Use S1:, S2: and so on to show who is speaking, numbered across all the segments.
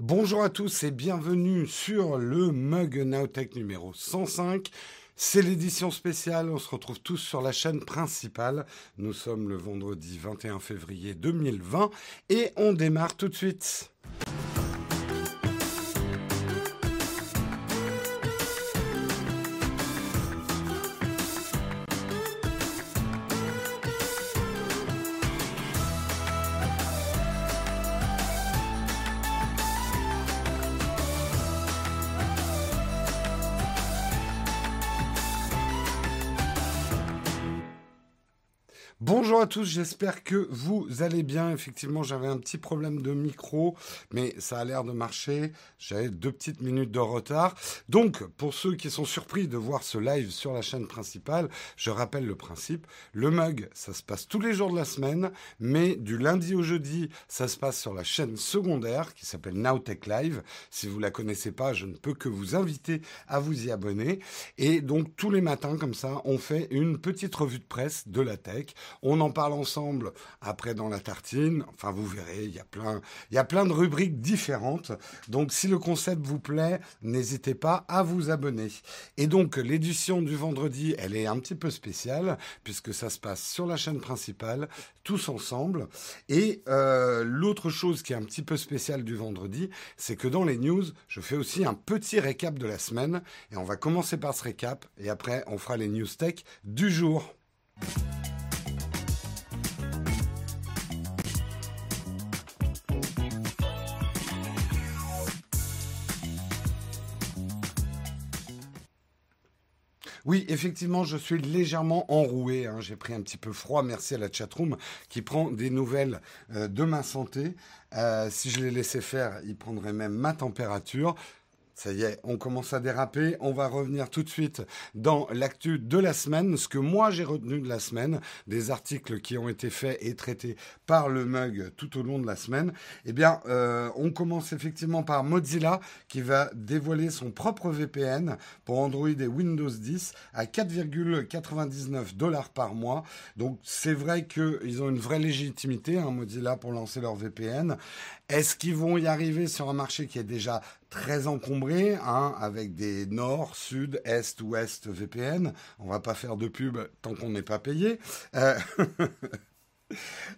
S1: Bonjour à tous et bienvenue sur le Mug Nowtech numéro 105. C'est l'édition spéciale, on se retrouve tous sur la chaîne principale. Nous sommes le vendredi 21 février 2020 et on démarre tout de suite. Tous, j'espère que vous allez bien. Effectivement, j'avais un petit problème de micro, mais ça a l'air de marcher. J'avais deux petites minutes de retard. Donc, pour ceux qui sont surpris de voir ce live sur la chaîne principale, je rappelle le principe. Le mug, ça se passe tous les jours de la semaine, mais du lundi au jeudi, ça se passe sur la chaîne secondaire qui s'appelle Nowtech Live. Si vous la connaissez pas, je ne peux que vous inviter à vous y abonner. Et donc, tous les matins, comme ça, on fait une petite revue de presse de la tech on en parle ensemble après dans la tartine. Enfin, vous verrez, il y a plein, il y a plein de rubriques différentes. Donc, si le concept vous plaît, n'hésitez pas à vous abonner. Et donc, l'édition du vendredi, elle est un petit peu spéciale puisque ça se passe sur la chaîne principale, tous ensemble. Et euh, l'autre chose qui est un petit peu spéciale du vendredi, c'est que dans les news, je fais aussi un petit récap de la semaine. Et on va commencer par ce récap et après, on fera les news tech du jour. Oui, effectivement, je suis légèrement enroué. Hein. J'ai pris un petit peu froid. Merci à la chatroom qui prend des nouvelles euh, de ma santé. Euh, si je les laissais faire, il prendrait même ma température. Ça y est, on commence à déraper. On va revenir tout de suite dans l'actu de la semaine. Ce que moi j'ai retenu de la semaine, des articles qui ont été faits et traités par le mug tout au long de la semaine. Eh bien, euh, on commence effectivement par Mozilla qui va dévoiler son propre VPN pour Android et Windows 10 à 4,99 dollars par mois. Donc c'est vrai qu'ils ont une vraie légitimité, hein, Mozilla, pour lancer leur VPN. Est-ce qu'ils vont y arriver sur un marché qui est déjà très encombré, hein, avec des nord, sud, est, ouest VPN On va pas faire de pub tant qu'on n'est pas payé. Euh,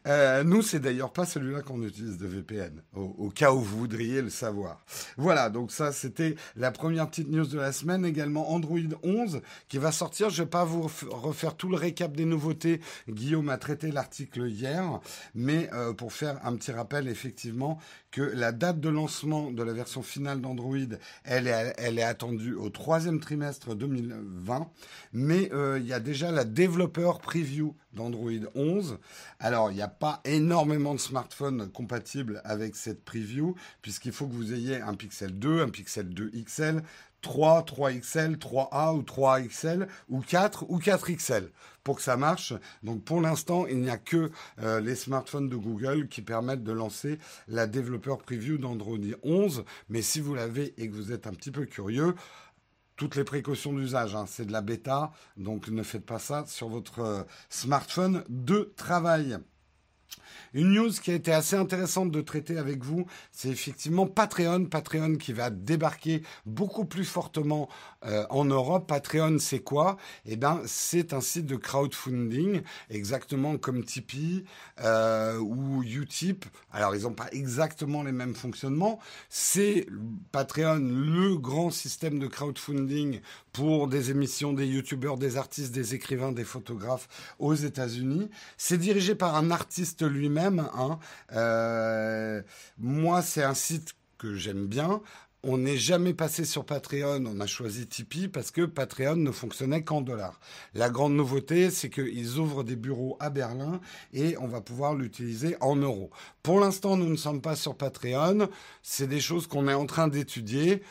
S1: Euh, nous, c'est d'ailleurs pas celui-là qu'on utilise de VPN, au, cas où vous voudriez le savoir. Voilà, donc ça, c'était la première petite news de la semaine. Également Android 11 qui va sortir. Je vais pas vous refaire tout le récap des nouveautés. Guillaume a traité l'article hier, mais euh, pour faire un petit rappel, effectivement, que la date de lancement de la version finale d'Android, elle est, attendue au troisième trimestre 2020, mais euh, il y a déjà la développeur preview d'Android 11. Alors, il n'y a pas énormément de smartphones compatibles avec cette preview, puisqu'il faut que vous ayez un Pixel 2, un Pixel 2 XL, 3, 3XL, 3A ou 3XL, ou 4 ou 4XL pour que ça marche. Donc pour l'instant, il n'y a que euh, les smartphones de Google qui permettent de lancer la développeur preview d'Android 11. Mais si vous l'avez et que vous êtes un petit peu curieux, toutes les précautions d'usage. Hein. C'est de la bêta, donc ne faites pas ça sur votre euh, smartphone de travail. Une news qui a été assez intéressante de traiter avec vous, c'est effectivement Patreon. Patreon qui va débarquer beaucoup plus fortement euh, en Europe. Patreon, c'est quoi? Eh bien, c'est un site de crowdfunding, exactement comme Tipeee euh, ou Utip. Alors, ils n'ont pas exactement les mêmes fonctionnements. C'est Patreon, le grand système de crowdfunding pour des émissions, des youtubeurs, des artistes, des écrivains, des photographes aux États-Unis. C'est dirigé par un artiste lui-même. Hein. Euh, moi, c'est un site que j'aime bien. On n'est jamais passé sur Patreon, on a choisi Tipeee parce que Patreon ne fonctionnait qu'en dollars. La grande nouveauté, c'est qu'ils ouvrent des bureaux à Berlin et on va pouvoir l'utiliser en euros. Pour l'instant, nous ne sommes pas sur Patreon. C'est des choses qu'on est en train d'étudier.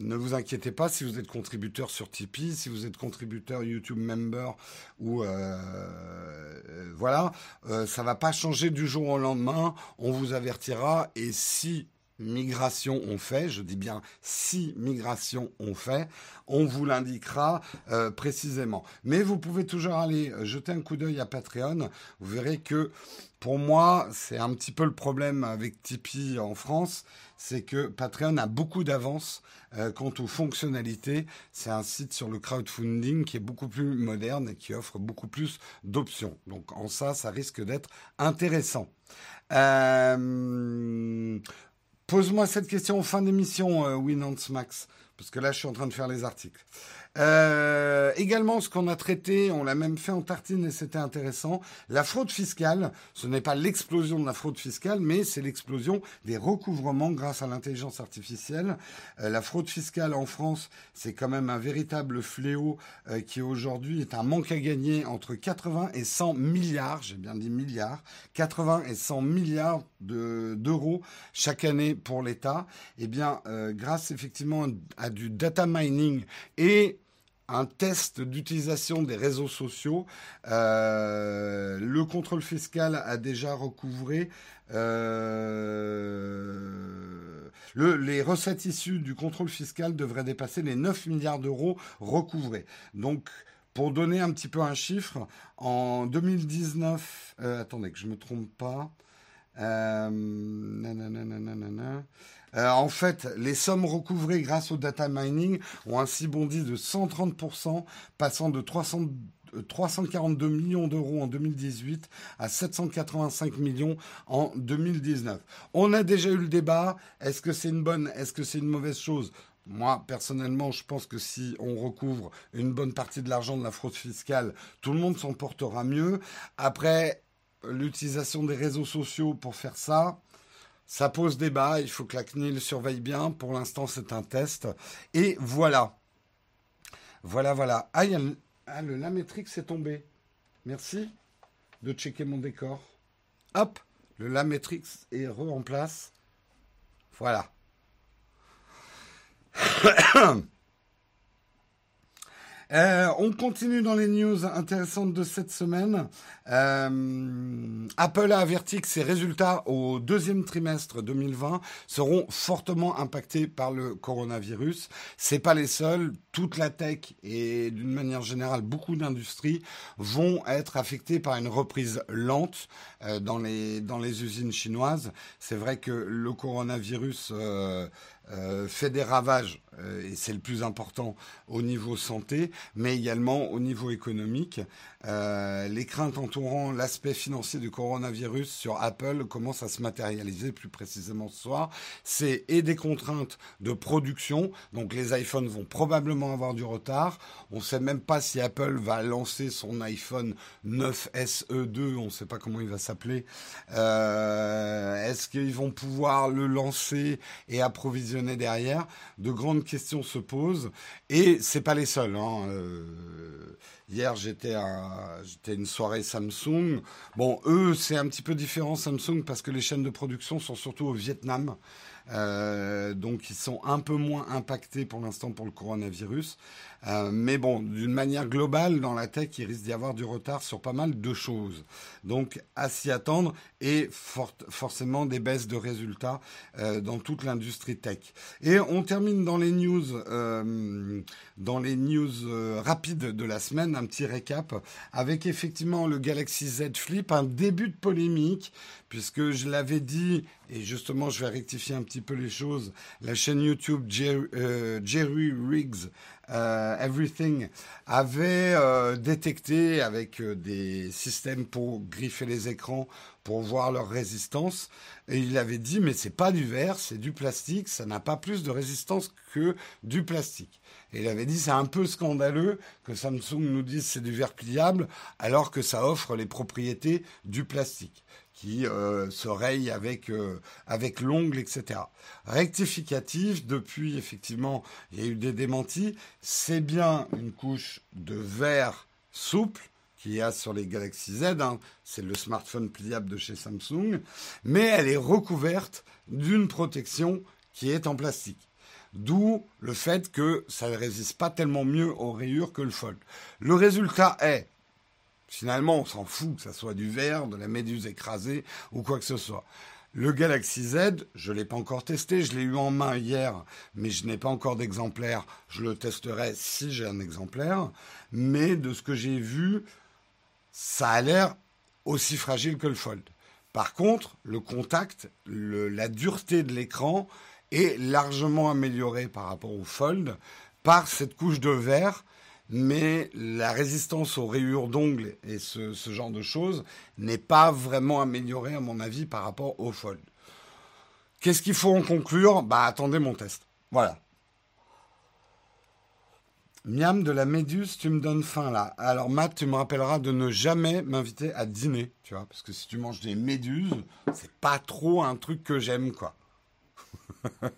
S1: Ne vous inquiétez pas si vous êtes contributeur sur Tipeee, si vous êtes contributeur YouTube Member ou euh, euh, voilà, euh, ça va pas changer du jour au lendemain. On vous avertira et si migrations ont fait, je dis bien si migrations ont fait, on vous l'indiquera euh, précisément. Mais vous pouvez toujours aller jeter un coup d'œil à Patreon, vous verrez que pour moi, c'est un petit peu le problème avec Tipeee en France, c'est que Patreon a beaucoup d'avance euh, quant aux fonctionnalités. C'est un site sur le crowdfunding qui est beaucoup plus moderne et qui offre beaucoup plus d'options. Donc en ça, ça risque d'être intéressant. Euh, pose-moi cette question en fin d'émission, euh, Winance Max, parce que là, je suis en train de faire les articles. Euh, également, ce qu'on a traité, on l'a même fait en tartine et c'était intéressant, la fraude fiscale. Ce n'est pas l'explosion de la fraude fiscale, mais c'est l'explosion des recouvrements grâce à l'intelligence artificielle. Euh, la fraude fiscale en France, c'est quand même un véritable fléau euh, qui aujourd'hui est un manque à gagner entre 80 et 100 milliards, j'ai bien dit milliards, 80 et 100 milliards d'euros chaque année pour l'État. Eh bien, euh, grâce effectivement à du data mining et un test d'utilisation des réseaux sociaux. Euh, le contrôle fiscal a déjà recouvré euh, les recettes issues du contrôle fiscal devraient dépasser les 9 milliards d'euros recouvrés. Donc, pour donner un petit peu un chiffre, en 2019, euh, attendez que je ne me trompe pas, euh, en fait, les sommes recouvrées grâce au data mining ont ainsi bondi de 130%, passant de 342 millions d'euros en 2018 à 785 millions en 2019. On a déjà eu le débat. Est-ce que c'est une bonne, est-ce que c'est une mauvaise chose? Moi, personnellement, je pense que si on recouvre une bonne partie de l'argent de la fraude fiscale, tout le monde s'en portera mieux. Après, l'utilisation des réseaux sociaux pour faire ça, ça pose débat, il faut que la CNIL surveille bien. Pour l'instant, c'est un test. Et voilà. Voilà, voilà. Ah, le, ah, le Lametrix est tombé. Merci de checker mon décor. Hop, le Lametrix est re en place. Voilà. Euh, on continue dans les news intéressantes de cette semaine. Euh, Apple a averti que ses résultats au deuxième trimestre 2020 seront fortement impactés par le coronavirus. C'est pas les seuls. Toute la tech et d'une manière générale beaucoup d'industries vont être affectées par une reprise lente euh, dans les dans les usines chinoises. C'est vrai que le coronavirus euh, fait des ravages, euh, et c'est le plus important au niveau santé, mais également au niveau économique. Euh, les craintes entourant l'aspect financier du coronavirus sur Apple commencent à se matérialiser plus précisément ce soir. C'est et des contraintes de production, donc les iPhones vont probablement avoir du retard. On ne sait même pas si Apple va lancer son iPhone 9 SE2, on ne sait pas comment il va s'appeler. Euh, est-ce qu'ils vont pouvoir le lancer et approvisionner derrière? De grandes questions se posent et c'est pas les seuls. Hein. Euh, Hier, j'étais à, une soirée Samsung. Bon, eux, c'est un petit peu différent Samsung parce que les chaînes de production sont surtout au Vietnam. Euh, donc ils sont un peu moins impactés pour l'instant pour le coronavirus. Euh, mais bon, d'une manière globale, dans la tech, il risque d'y avoir du retard sur pas mal de choses. Donc à s'y attendre et forcément des baisses de résultats euh, dans toute l'industrie tech. Et on termine dans les news, dans les news rapides de la semaine, un petit récap avec effectivement le Galaxy Z Flip, un début de polémique puisque je l'avais dit, et justement je vais rectifier un petit peu les choses, la chaîne YouTube Jerry, euh, Riggs euh, Everything avait euh, détecté avec des systèmes pour griffer les écrans pour voir leur résistance. Et il avait dit mais c'est pas du verre c'est du plastique ça n'a pas plus de résistance que du plastique. Et il avait dit c'est un peu scandaleux que Samsung nous dise c'est du verre pliable alors que ça offre les propriétés du plastique qui euh, se raye avec, euh, avec l'ongle, etc. Rectificatif, depuis, effectivement, il y a eu des démentis. C'est bien une couche de verre souple qu'il y a sur les Galaxy Z. Hein. C'est le smartphone pliable de chez Samsung. Mais elle est recouverte d'une protection qui est en plastique. D'où le fait que ça ne résiste pas tellement mieux aux rayures que le Fold. Le résultat est Finalement, on s'en fout que ça soit du verre, de la méduse écrasée ou quoi que ce soit. Le Galaxy Z, je ne l'ai pas encore testé, je l'ai eu en main hier, mais je n'ai pas encore d'exemplaire. Je le testerai si j'ai un exemplaire. Mais de ce que j'ai vu, ça a l'air aussi fragile que le Fold. Par contre, le contact, la dureté de l'écran est largement améliorée par rapport au Fold par cette couche de verre mais la résistance aux rayures d'ongles et ce, genre de choses n'est pas vraiment améliorée à mon avis par rapport au Fold. Qu'est-ce qu'il faut en conclure? Bah attendez mon test. Voilà. Miam de la Méduse, tu me donnes faim là. Alors Matt, tu me rappelleras de ne jamais m'inviter à dîner, tu vois, parce que si tu manges des méduses, c'est pas trop un truc que j'aime, quoi.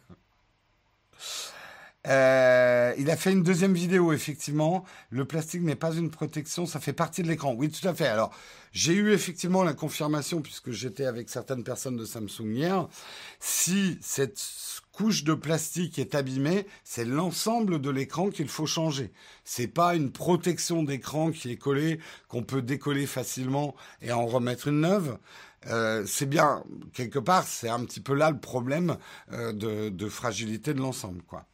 S1: Euh, il a fait une deuxième vidéo, effectivement. Le plastique n'est pas une protection, ça fait partie de l'écran. Oui, tout à fait. Alors, j'ai eu effectivement la confirmation, puisque j'étais avec certaines personnes de Samsung hier. Si cette couche de plastique est abîmée, c'est l'ensemble de l'écran qu'il faut changer. C'est pas une protection d'écran qui est collée, qu'on peut décoller facilement et en remettre une neuve. Euh, c'est bien, quelque part, c'est un petit peu là le problème euh, de, de fragilité de l'ensemble, quoi.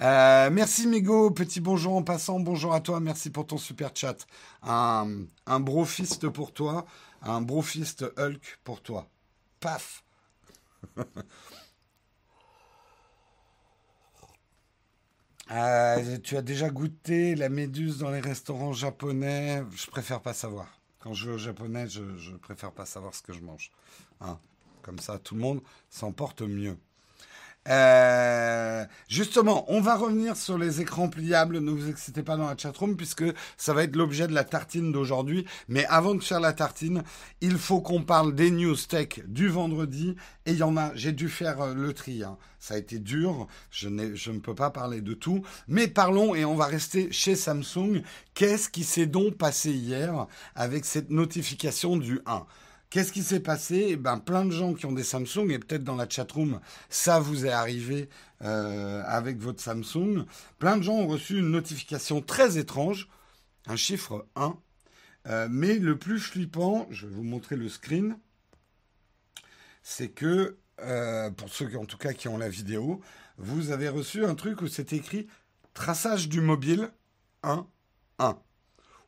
S1: Euh, merci Mego, petit bonjour en passant, bonjour à toi, merci pour ton super chat. Un, un brofist pour toi, un brofist Hulk pour toi. Paf euh, Tu as déjà goûté la méduse dans les restaurants japonais? Je préfère pas savoir. Quand je vais au japonais, je, je préfère pas savoir ce que je mange. Hein. Comme ça, tout le monde s'en porte mieux. Euh, justement, on va revenir sur les écrans pliables. Ne vous excitez pas dans la chatroom puisque ça va être l'objet de la tartine d'aujourd'hui. Mais avant de faire la tartine, il faut qu'on parle des news tech du vendredi. Et il y en a, j'ai dû faire euh, le tri. Hein. Ça a été dur. Je, je ne peux pas parler de tout. Mais parlons et on va rester chez Samsung. Qu'est-ce qui s'est donc passé hier avec cette notification du 1 Qu'est-ce qui s'est passé? Eh ben, Plein de gens qui ont des Samsung, et peut-être dans la chatroom, ça vous est arrivé euh, avec votre Samsung. Plein de gens ont reçu une notification très étrange, un chiffre 1. Euh, mais le plus flippant, je vais vous montrer le screen, c'est que, euh, pour ceux qui, en tout cas qui ont la vidéo, vous avez reçu un truc où c'est écrit traçage du mobile 1, 1.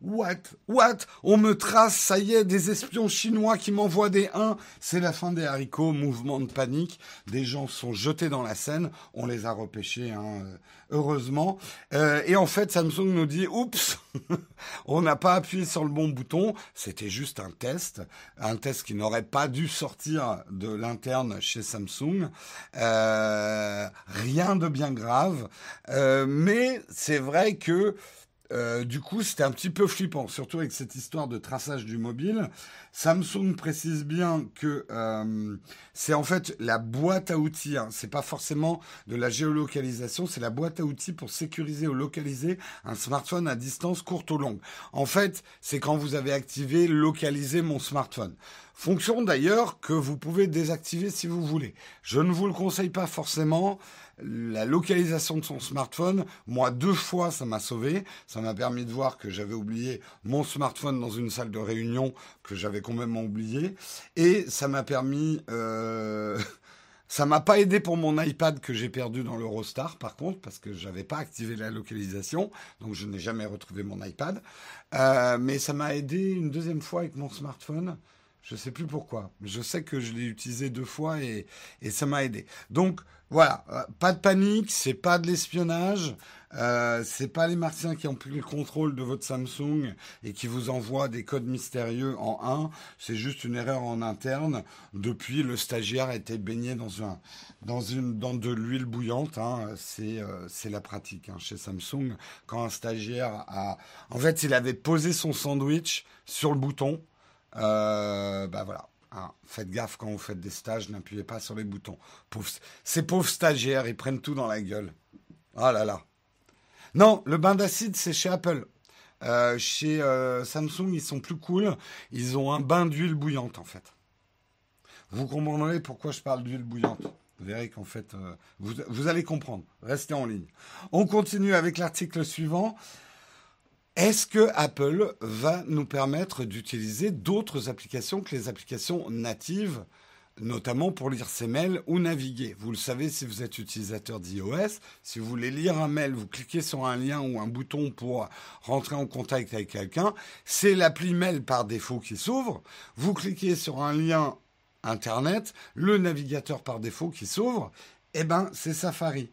S1: What? What? On me trace, ça y est, des espions chinois qui m'envoient des 1. C'est la fin des haricots, mouvement de panique. Des gens sont jetés dans la Seine. On les a repêchés, hein, euh, heureusement. Euh, et en fait, Samsung nous dit, oups, on n'a pas appuyé sur le bon bouton. C'était juste un test. Un test qui n'aurait pas dû sortir de l'interne chez Samsung. Euh, rien de bien grave. mais c'est vrai que euh, du coup, c'était un petit peu flippant, surtout avec cette histoire de traçage du mobile. Samsung précise bien que euh, c'est en fait la boîte à outils. Hein. C'est pas forcément de la géolocalisation, c'est la boîte à outils pour sécuriser ou localiser un smartphone à distance courte ou longue. En fait, c'est quand vous avez activé localiser mon smartphone. Fonction d'ailleurs que vous pouvez désactiver si vous voulez. Je ne vous le conseille pas forcément la localisation de son smartphone, moi deux fois ça m'a sauvé, ça m'a permis de voir que j'avais oublié mon smartphone dans une salle de réunion que j'avais complètement oublié, et ça m'a permis, euh, ça m'a pas aidé pour mon iPad que j'ai perdu dans l'Eurostar par contre parce que j'avais pas activé la localisation, donc je n'ai jamais retrouvé mon iPad, euh, mais ça m'a aidé une deuxième fois avec mon smartphone. Je sais plus pourquoi. Je sais que je l'ai utilisé deux fois et, et ça m'a aidé. Donc voilà, euh, pas de panique, c'est pas de l'espionnage, euh, c'est pas les Martiens qui ont pris le contrôle de votre Samsung et qui vous envoient des codes mystérieux en 1. C'est juste une erreur en interne. Depuis, le stagiaire été baigné dans un, dans une, dans de l'huile bouillante. Hein. C'est, euh, c'est la pratique hein, chez Samsung. Quand un stagiaire a, en fait, il avait posé son sandwich sur le bouton euh, bah voilà. Hein, faites gaffe quand vous faites des stages, n'appuyez pas sur les boutons. ces pauvres stagiaires, ils prennent tout dans la gueule. Oh là là. Non, le bain d'acide, c'est chez Apple. Euh, chez euh, Samsung, ils sont plus cool. Ils ont un bain d'huile bouillante, en fait. Vous comprendrez pourquoi je parle d'huile bouillante. Vous verrez qu'en fait, euh, vous allez comprendre. Restez en ligne. On continue avec l'article suivant. Est-ce que Apple va nous permettre d'utiliser d'autres applications que les applications natives? Notamment pour lire ses mails ou naviguer. Vous le savez si vous êtes utilisateur d'iOS, si vous voulez lire un mail, vous cliquez sur un lien ou un bouton pour rentrer en contact avec quelqu'un, c'est l'appli mail par défaut qui s'ouvre. Vous cliquez sur un lien Internet, le navigateur par défaut qui s'ouvre, eh ben c'est Safari.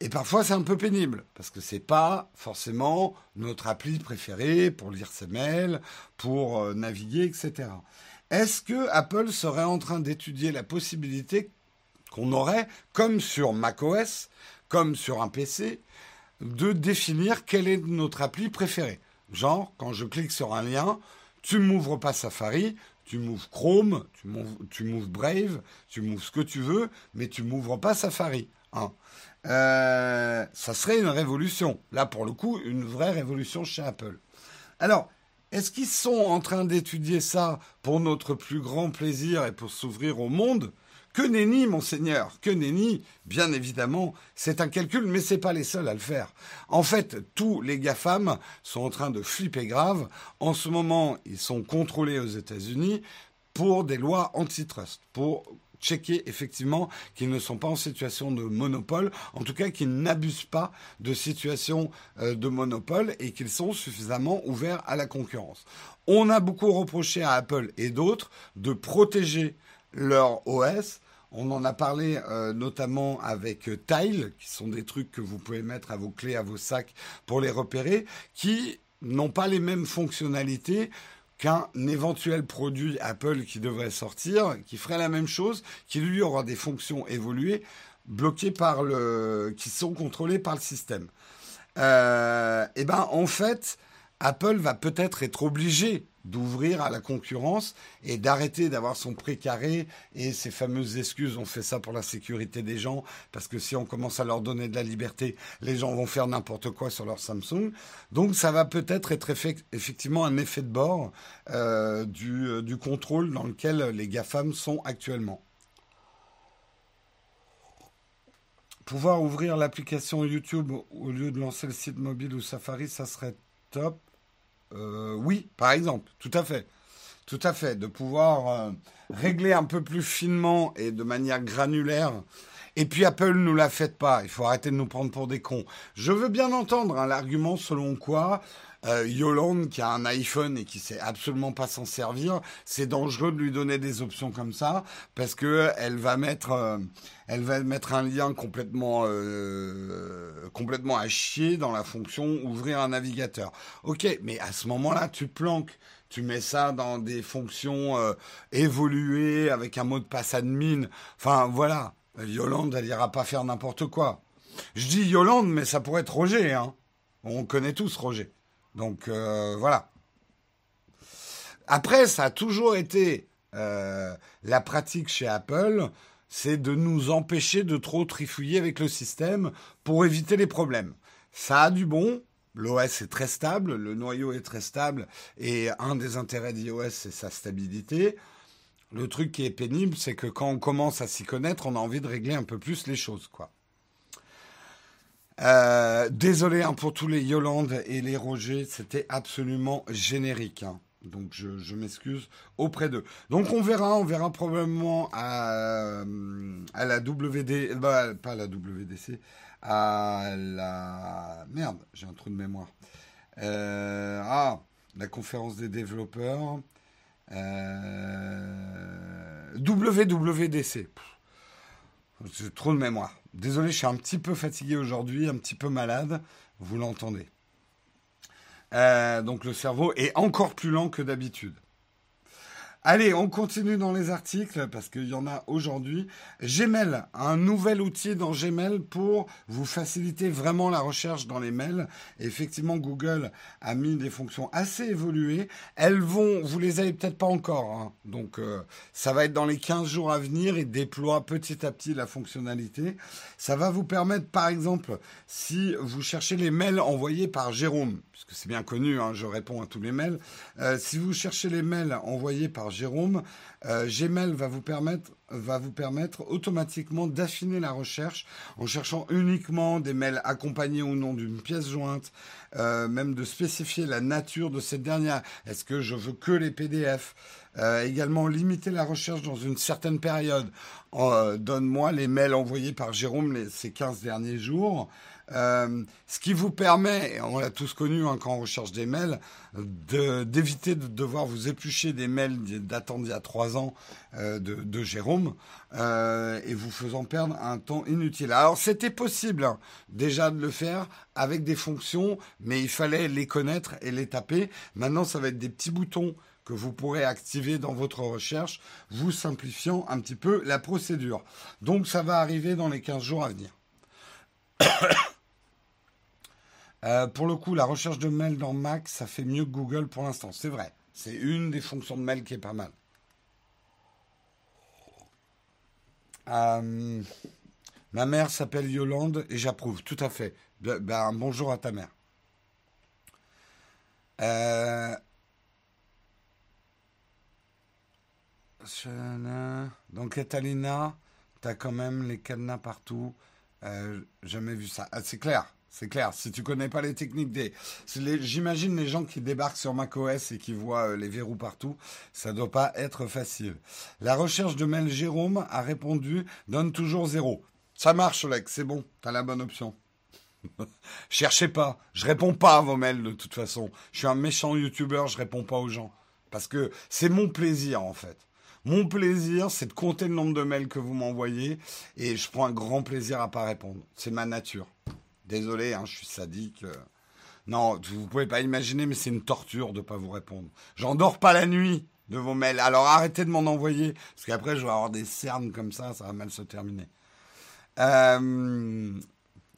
S1: Et parfois c'est un peu pénible parce que c'est pas forcément notre appli préférée pour lire ses mails, pour euh, naviguer, etc. Est-ce que Apple serait en train d'étudier la possibilité qu'on aurait, comme sur macOS, comme sur un PC, de définir quelle est notre appli préférée Genre, quand je clique sur un lien, tu m'ouvres pas Safari, tu m'ouvres Chrome, tu m'ouvres, Brave, tu m'ouvres ce que tu veux, mais tu m'ouvres pas Safari. Hein. Euh, ça serait une révolution. Là, pour le coup, une vraie révolution chez Apple. Alors, est-ce qu'ils sont en train d'étudier ça pour notre plus grand plaisir et pour s'ouvrir au monde? Que nenni, monseigneur, que nenni Bien évidemment, c'est un calcul, mais c'est pas les seuls à le faire. En fait, tous les GAFAM sont en train de flipper grave. En ce moment, ils sont contrôlés aux États-Unis pour des lois antitrust, pour checker effectivement qu'ils ne sont pas en situation de monopole, en tout cas qu'ils n'abusent pas de situation euh, de monopole et qu'ils sont suffisamment ouverts à la concurrence. On a beaucoup reproché à Apple et d'autres de protéger leur OS. On en a parlé euh, notamment avec Tile, qui sont des trucs que vous pouvez mettre à vos clés, à vos sacs pour les repérer, qui n'ont pas les mêmes fonctionnalités qu'un éventuel produit Apple qui devrait sortir, qui ferait la même chose, qui lui aura des fonctions évoluées, bloquées par le, qui sont contrôlées par le système. Euh, eh ben en fait, Apple va peut-être être obligé d'ouvrir à la concurrence et d'arrêter d'avoir son précaré et ses fameuses excuses. On fait ça pour la sécurité des gens parce que si on commence à leur donner de la liberté, les gens vont faire n'importe quoi sur leur Samsung. Donc ça va peut-être être effectivement un effet de bord euh, du, euh, du contrôle dans lequel les GAFAM sont actuellement. Pouvoir ouvrir l'application YouTube au lieu de lancer le site mobile ou Safari, ça serait top. Euh, oui, par exemple, tout à fait. Tout à fait. De pouvoir euh, régler un peu plus finement et de manière granulaire. Et puis Apple nous la fait pas. Il faut arrêter de nous prendre pour des cons. Je veux bien entendre hein, l'argument selon quoi euh, Yolande qui a un iPhone et qui sait absolument pas s'en servir, c'est dangereux de lui donner des options comme ça parce que elle va mettre, euh, elle va mettre un lien complètement, euh, complètement à chier dans la fonction ouvrir un navigateur. Ok, mais à ce moment-là, tu planques tu mets ça dans des fonctions évoluées avec un mot de passe admin. Enfin, voilà. Yolande, elle ira pas faire n'importe quoi. Je dis Yolande, mais ça pourrait être Roger. Hein. On connaît tous Roger. Donc euh, voilà. Après, ça a toujours été euh, la pratique chez Apple, c'est de nous empêcher de trop trifouiller avec le système pour éviter les problèmes. Ça a du bon, l'OS est très stable, le noyau est très stable, et un des intérêts d'iOS, c'est sa stabilité. Le truc qui est pénible, c'est que quand on commence à s'y connaître, on a envie de régler un peu plus les choses, quoi. Euh, désolé hein, pour tous les Yolande et les Roger, c'était absolument générique. Hein. Donc je, m'excuse auprès d'eux. Donc on verra, on verra probablement à, à la WD, bah, pas à la WDC, à la merde, j'ai un trou de mémoire. Euh, ah, la conférence des développeurs. Euh, WWDC. J'ai trop de mémoire. Désolé, je suis un petit peu fatigué aujourd'hui, un petit peu malade. Vous l'entendez. Euh, donc le cerveau est encore plus lent que d'habitude. Allez, on continue dans les articles parce qu'il y en a aujourd'hui. Gmail, un nouvel outil dans Gmail pour vous faciliter vraiment la recherche dans les mails. effectivement, Google a mis des fonctions assez évoluées. Elles vont, vous les avez peut-être pas encore, hein. donc euh, ça va être dans les 15 jours à venir et déploie petit à petit la fonctionnalité. Ça va vous permettre, par exemple, si vous cherchez les mails envoyés par Jérôme, puisque c'est bien connu, hein, je réponds à tous les mails. Euh, si vous cherchez les mails envoyés par Jérôme, euh, Gmail va vous permettre automatiquement d'affiner la recherche en cherchant uniquement des mails accompagnés ou non d'une pièce jointe, euh, même de spécifier la nature de cette dernière. Est-ce que je veux que les PDF Également limiter la recherche dans une certaine période. Donne-moi les mails envoyés par Jérôme ces 15 derniers jours. Euh, ce qui vous permet, on l'a tous connu hein, quand on recherche des mails, d'éviter de, devoir vous éplucher des mails datant d'il y a trois ans euh, de, Jérôme euh, et vous faisant perdre un temps inutile. Alors c'était possible hein, déjà de le faire avec des fonctions, mais il fallait les connaître et les taper. Maintenant, ça va être des petits boutons que vous pourrez activer dans votre recherche, vous simplifiant un petit peu la procédure. Donc ça va arriver dans les 15 jours à venir. Euh, pour le coup, la recherche de mail dans Mac, ça fait mieux que Google pour l'instant. C'est vrai. C'est une des fonctions de mail qui est pas mal. Euh, ma mère s'appelle Yolande et j'approuve, tout à fait. Ben, bonjour à ta mère. Euh, donc Catalina, t'as quand même les cadenas partout. Jamais vu ça. Ah, c'est clair. C'est clair. Si tu connais pas les techniques des, j'imagine les gens qui débarquent sur macOS et qui voient euh, les verrous partout, ça doit pas être facile. La recherche de mail Jérôme a répondu donne toujours zéro. Ça marche, Lex, c'est bon, t'as la bonne option. Cherchez pas, je réponds pas à vos mails de toute façon. Je suis un méchant youtubeur, je réponds pas aux gens parce que c'est mon plaisir en fait. Mon plaisir, c'est de compter le nombre de mails que vous m'envoyez et je prends un grand plaisir à pas répondre. C'est ma nature. Désolé, hein, je suis sadique. Non, vous pouvez pas imaginer, mais c'est une torture de pas vous répondre. J'endors pas la nuit de vos mails. Alors arrêtez de m'en envoyer, parce qu'après je vais avoir des cernes comme ça, ça va mal se terminer. Euh,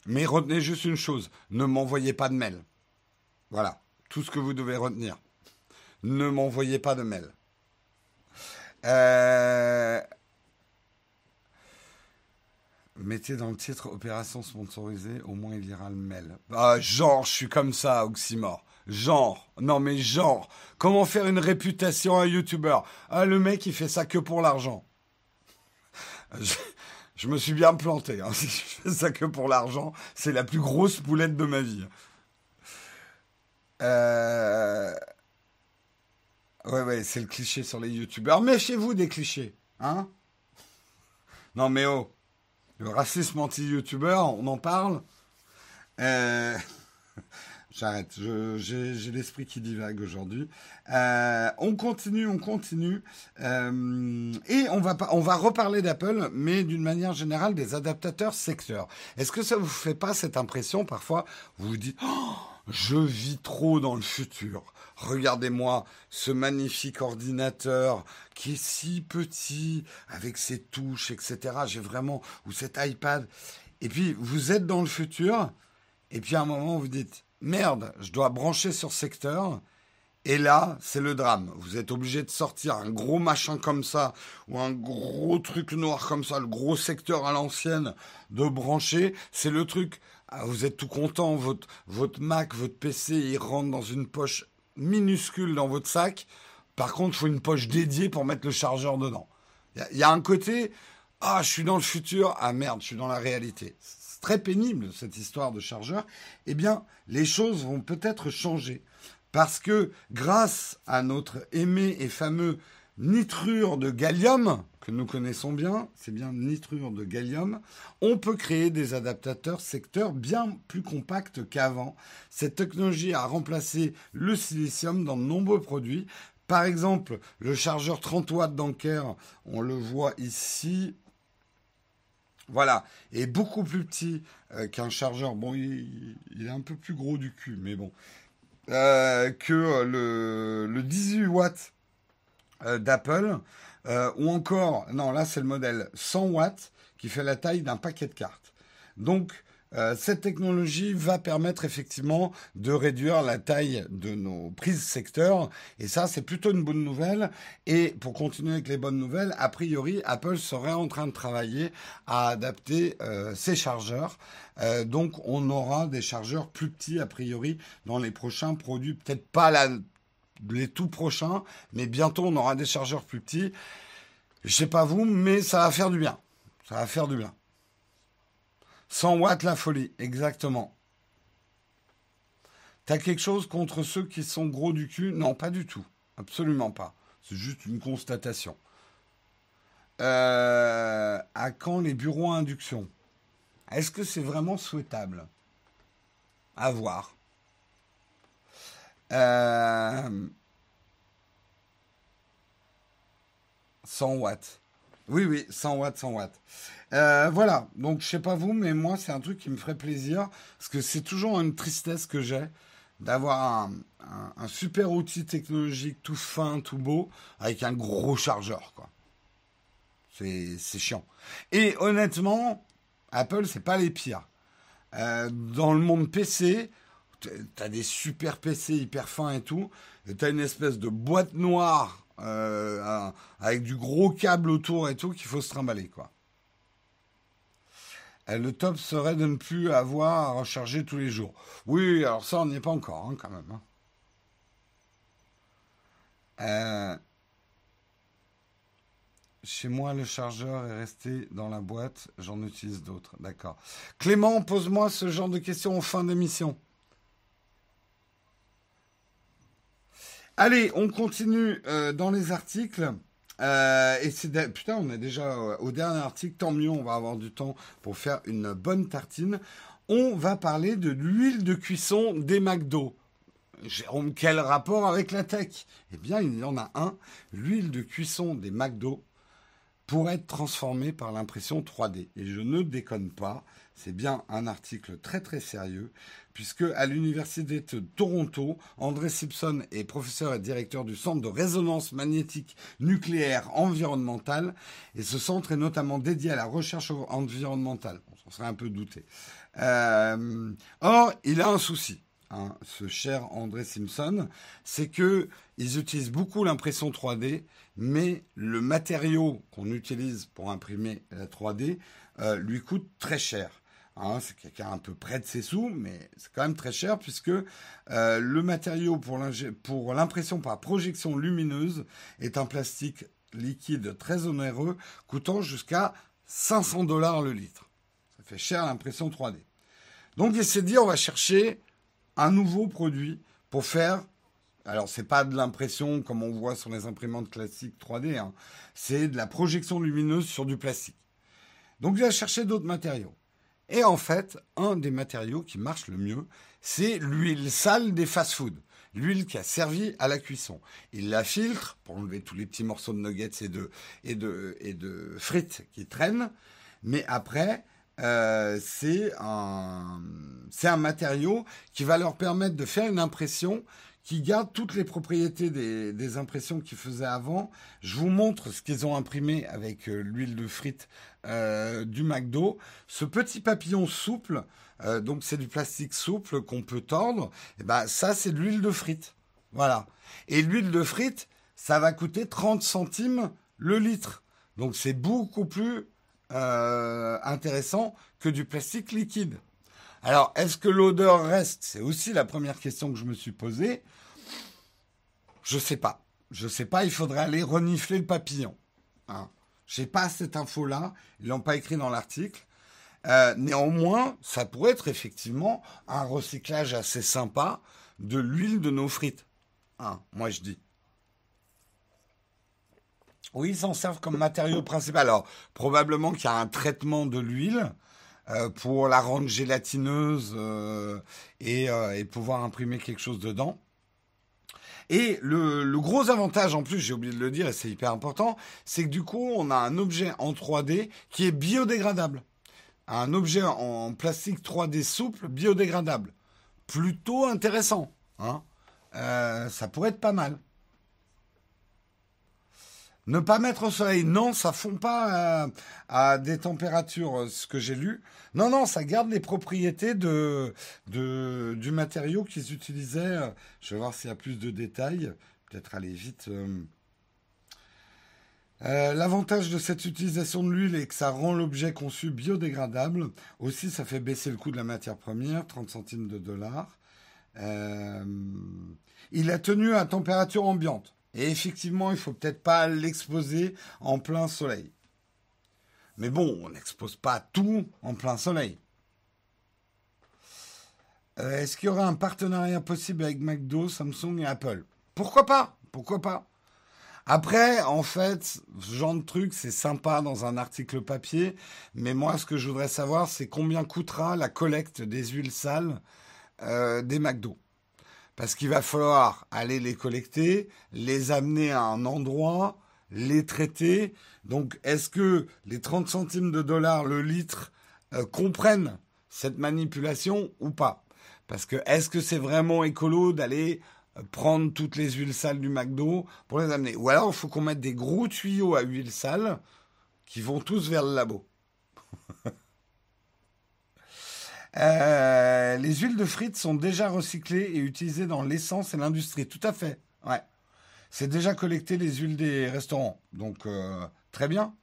S1: mais retenez juste une chose, ne m'envoyez pas de mails. Voilà, tout ce que vous devez retenir. Ne m'envoyez pas de mails. Euh, Mettez dans le titre opération sponsorisée, au moins il ira le mail. Ah, genre, je suis comme ça, Oxymore. Genre, non mais genre, comment faire une réputation à un youtubeur Ah, le mec, il fait ça que pour l'argent. Je, me suis bien planté. Hein. Si je fais ça que pour l'argent, c'est la plus grosse poulette de ma vie. Euh... Ouais, ouais, c'est le cliché sur les youtubeurs. Méfiez-vous des clichés, hein Non mais oh le racisme anti-youtubeur, on en parle. Euh, j'arrête, j'ai l'esprit qui divague aujourd'hui. Euh, on continue, on continue. Euh, et on va, on va reparler d'Apple, mais d'une manière générale des adaptateurs secteurs. Est-ce que ça vous fait pas cette impression parfois Vous vous dites, oh, je vis trop dans le futur. Regardez-moi ce magnifique ordinateur qui est si petit avec ses touches, etc. J'ai vraiment ou cet iPad. Et puis vous êtes dans le futur. Et puis à un moment vous dites merde, je dois brancher sur secteur. Et là, c'est le drame. Vous êtes obligé de sortir un gros machin comme ça, ou un gros truc noir comme ça, le gros secteur à l'ancienne, de brancher. C'est le truc. Ah, vous êtes tout content, votre, votre Mac, votre PC, il rentre dans une poche minuscule dans votre sac. Par contre, il faut une poche dédiée pour mettre le chargeur dedans. Il y, a un côté, ah, je suis dans le futur, ah merde, je suis dans la réalité. C'est très pénible cette histoire de chargeur. Eh bien, les choses vont peut-être changer parce que grâce à notre aimé et fameux nitrure de gallium, que nous connaissons bien, c'est bien nitrure de gallium, on peut créer des adaptateurs secteurs bien plus compacts qu'avant. Cette technologie a remplacé le silicium dans de nombreux produits. Par exemple, le chargeur 30 watts d'Anker, on le voit ici, voilà, est beaucoup plus petit euh, qu'un chargeur. Bon, il, est un peu plus gros du cul, mais bon. Euh, que le, le 18 watts d'Apple, euh, ou encore, non, là c'est le modèle 100 watts qui fait la taille d'un paquet de cartes. Donc, euh, cette technologie va permettre effectivement de réduire la taille de nos prises secteurs. Et ça, c'est plutôt une bonne nouvelle. Et pour continuer avec les bonnes nouvelles, a priori, Apple serait en train de travailler à adapter ses chargeurs. donc, on aura des chargeurs plus petits, a priori, dans les prochains produits. Peut-être pas la les tout prochains, mais bientôt on aura des chargeurs plus petits. Je sais pas vous, mais ça va faire du bien. Ça va faire du bien. 100 watts la folie, exactement. T'as quelque chose contre ceux qui sont gros du cul? Non, pas du tout. Absolument pas. C'est juste une constatation. Euh, à quand les bureaux à induction? Est-ce que c'est vraiment souhaitable? À voir. Euh, 100 watts. Oui, oui, 100 watts, 100 watts. Euh, voilà, donc je sais pas vous, mais moi c'est un truc qui me ferait plaisir, parce que c'est toujours une tristesse que j'ai d'avoir un, super outil technologique tout fin, tout beau, avec un gros chargeur, quoi. C'est chiant. Et honnêtement, Apple, c'est pas les pires. Euh, dans le monde PC, t'as des super PC hyper fins et tout, et t'as une espèce de boîte noire euh, avec du gros câble autour et tout qu'il faut se trimballer, quoi. Le top serait de ne plus avoir à recharger tous les jours. Oui, alors ça, on n'y est pas encore, hein, quand même. Hein. Euh, chez moi, le chargeur est resté dans la boîte. J'en utilise d'autres. D'accord. Clément, pose-moi ce genre de questions en fin d'émission. Allez, on continue euh, dans les articles. Euh, et c'est putain, on est déjà au dernier article. Tant mieux, on va avoir du temps pour faire une bonne tartine. On va parler de l'huile de cuisson des McDo. Jérôme, quel rapport avec la tech? Eh bien, il y en a un. L'huile de cuisson des McDo pourrait être transformée par l'impression 3D. Et je ne déconne pas. C'est bien un article très très sérieux puisque à l'université de Toronto, André Simpson est professeur et directeur du centre de résonance magnétique nucléaire environnementale, et ce centre est notamment dédié à la recherche environnementale. On s'en serait un peu douté. Euh, or, il a un souci. Hein, ce cher André Simpson, c'est que ils utilisent beaucoup l'impression 3D, mais le matériau qu'on utilise pour imprimer la 3D euh, lui coûte très cher. Hein, c'est quelqu'un un peu près de ses sous, mais c'est quand même très cher puisque euh, le matériau pour l'impression par projection lumineuse est un plastique liquide très onéreux, coûtant jusqu'à 500 dollars le litre. Ça fait cher l'impression 3D. Donc il s'est dit on va chercher un nouveau produit pour faire. Alors c'est pas de l'impression comme on voit sur les imprimantes classiques 3D, hein. c'est de la projection lumineuse sur du plastique. Donc il a cherché d'autres matériaux. Et en fait, un des matériaux qui marche le mieux, c'est l'huile sale des fast-foods. L'huile qui a servi à la cuisson. Il la filtre pour enlever tous les petits morceaux de nuggets et de, et de, et de frites qui traînent. Mais après, euh, c'est un, matériau qui va leur permettre de faire une impression qui garde toutes les propriétés des, impressions qu'ils faisaient avant. Je vous montre ce qu'ils ont imprimé avec euh, l'huile de frites euh, du McDo. Ce petit papillon souple, donc c'est du plastique souple qu'on peut tordre. Et eh ben ça c'est de l'huile de frites. Voilà. Et l'huile de frites, ça va coûter 30 centimes le litre. Donc c'est beaucoup plus euh, intéressant que du plastique liquide. Alors, est-ce que l'odeur reste? C'est aussi la première question que je me suis posée. Je sais pas. Je sais pas, il faudrait aller renifler le papillon. Hein. Je n'ai pas cette info-là, ils l'ont pas écrit dans l'article. Euh, néanmoins, ça pourrait être effectivement un recyclage assez sympa de l'huile de nos frites. Hein, moi, je dis. Oui, ils s'en servent comme matériau principal. Alors, probablement qu'il y a un traitement de l'huile euh, pour la rendre gélatineuse euh, et, et, pouvoir imprimer quelque chose dedans. Et le, gros avantage en plus, j'ai oublié de le dire et c'est hyper important, c'est que du coup, on a un objet en 3D qui est biodégradable. Un objet en plastique 3D souple, biodégradable. Plutôt intéressant. Hein euh, ça pourrait être pas mal. Ne pas mettre au soleil, non, ça fond pas à, des températures, euh, ce que j'ai lu. Non, non, ça garde les propriétés de, du matériau qu'ils utilisaient. Je vais voir s'il y a plus de détails. Peut-être aller vite. Euh. Euh, l'avantage de cette utilisation de l'huile est que ça rend l'objet conçu biodégradable. Aussi, ça fait baisser le coût de la matière première, 30 centimes de dollars. il a tenu à température ambiante. Et effectivement, il faut peut-être pas l'exposer en plein soleil. Mais bon, on n'expose pas tout en plein soleil. Euh, est-ce qu'il y aura un partenariat possible avec McDo, Samsung et Apple? Pourquoi pas? Pourquoi pas? Après, en fait, ce genre de truc, c'est sympa dans un article papier, mais moi, ce que je voudrais savoir, c'est combien coûtera la collecte des huiles sales euh, des McDo. Parce qu'il va falloir aller les collecter, les amener à un endroit, les traiter. Donc, est-ce que les 30 centimes de dollars le litre euh, comprennent cette manipulation ou pas? Parce que est-ce que c'est vraiment écolo d'aller euh, prendre toutes les huiles sales du McDo pour les amener? Ou alors il faut qu'on mette des gros tuyaux à huile sale qui vont tous vers le labo. Euh, les huiles de frites sont déjà recyclées et utilisées dans l'essence et l'industrie. Tout à fait. Ouais. C'est déjà collecté les huiles des restaurants. Donc, euh, très bien.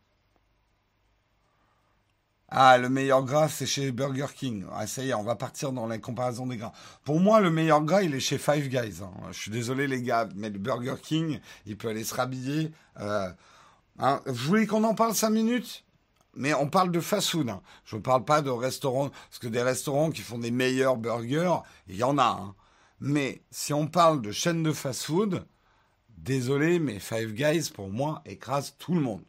S1: Ah, le meilleur gras, c'est chez Burger King. Ah, ça y est, on va partir dans la comparaison des gras. Pour moi, le meilleur gras, il est chez Five Guys. Hein. Je suis désolé, les gars, mais le Burger King, il peut aller se rhabiller. Euh, hein. Vous voulez qu'on en parle cinq minutes? Mais on parle de fast-food. Hein. Je ne parle pas de restaurants, parce que des restaurants qui font des meilleurs burgers, il y en a. Hein. Mais si on parle de chaîne de fast-food, désolé, mais Five Guys, pour moi, écrase tout le monde.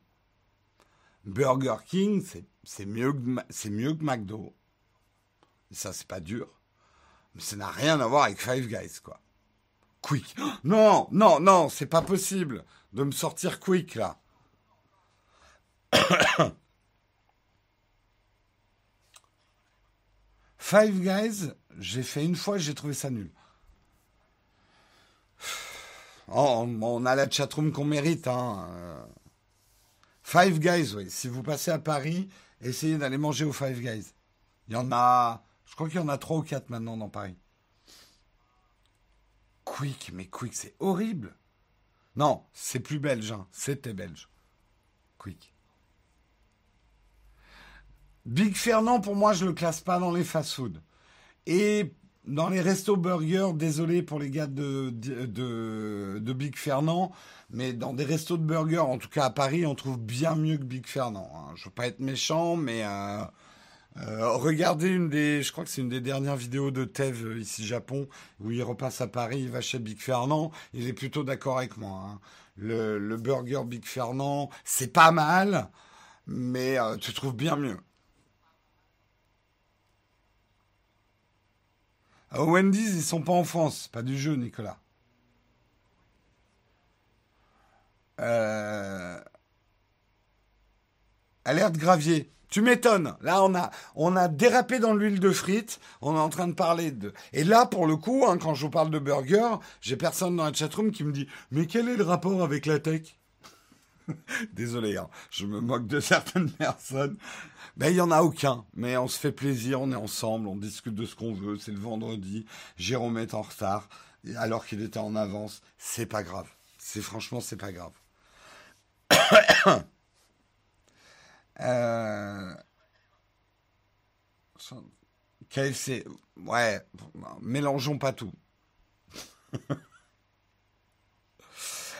S1: Burger King, c'est mieux, que, mieux que McDo. Ça, c'est pas dur. Mais ça n'a rien à voir avec Five Guys, quoi. Quick. Non, non, non, c'est pas possible de me sortir quick, là. Five Guys, j'ai fait une fois, j'ai trouvé ça nul. Oh, on a la chatroom qu'on mérite. Hein. Five Guys, oui. Si vous passez à Paris, essayez d'aller manger au Five Guys. Il y en a, je crois qu'il y en a trois ou quatre maintenant dans Paris. Quick, mais Quick, c'est horrible. Non, c'est plus belge, hein. c'était belge. Quick. Big Fernand, pour moi, je ne le classe pas dans les fast-food. Et dans les restos burgers, désolé pour les gars de, de, Big Fernand, mais dans des restos de burgers, en tout cas à Paris, on trouve bien mieux que Big Fernand. Hein. Je veux pas être méchant, mais euh, euh, regardez une des, je crois que c'est une des dernières vidéos de Tev euh, ici Japon, où il repasse à Paris, il va chez Big Fernand, il est plutôt d'accord avec moi. Hein. Le, burger Big Fernand, c'est pas mal, mais tu trouves bien mieux. Au Wendy's, ils sont pas en France. Pas du jeu, Nicolas. Euh... Alerte gravier. Tu m'étonnes. Là, on a, on a dérapé dans l'huile de frites. On est en train de parler de. Et là, pour le coup, hein, quand je vous parle de burger, j'ai personne dans la chatroom qui me dit Mais quel est le rapport avec la tech? Désolé, hein, je me moque de certaines personnes. Ben, il y en a aucun, mais on se fait plaisir, on est ensemble, on discute de ce qu'on veut. C'est le vendredi, Jérôme est en retard, alors qu'il était en avance. C'est pas grave. C'est franchement, c'est pas grave. euh... KFC, ouais, mélangeons pas tout.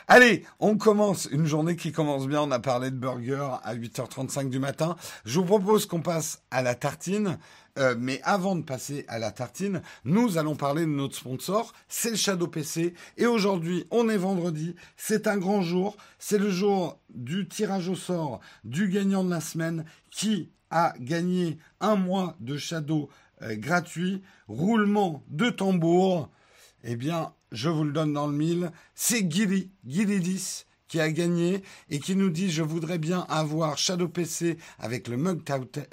S1: Allez, on commence une journée qui commence bien. On a parlé de burger à 8h35 du matin. Je vous propose qu'on passe à la tartine. Euh, mais avant de passer à la tartine, nous allons parler de notre sponsor, c'est le Shadow PC. Et aujourd'hui, on est vendredi, c'est un grand jour, c'est le jour du tirage au sort du gagnant de la semaine qui a gagné un mois de Shadow euh, gratuit, roulement de tambour. Eh bien, je vous le donne dans le mille, c'est Gilly, Gilly 10 qui a gagné et qui nous dit je voudrais bien avoir Shadow PC avec le mug,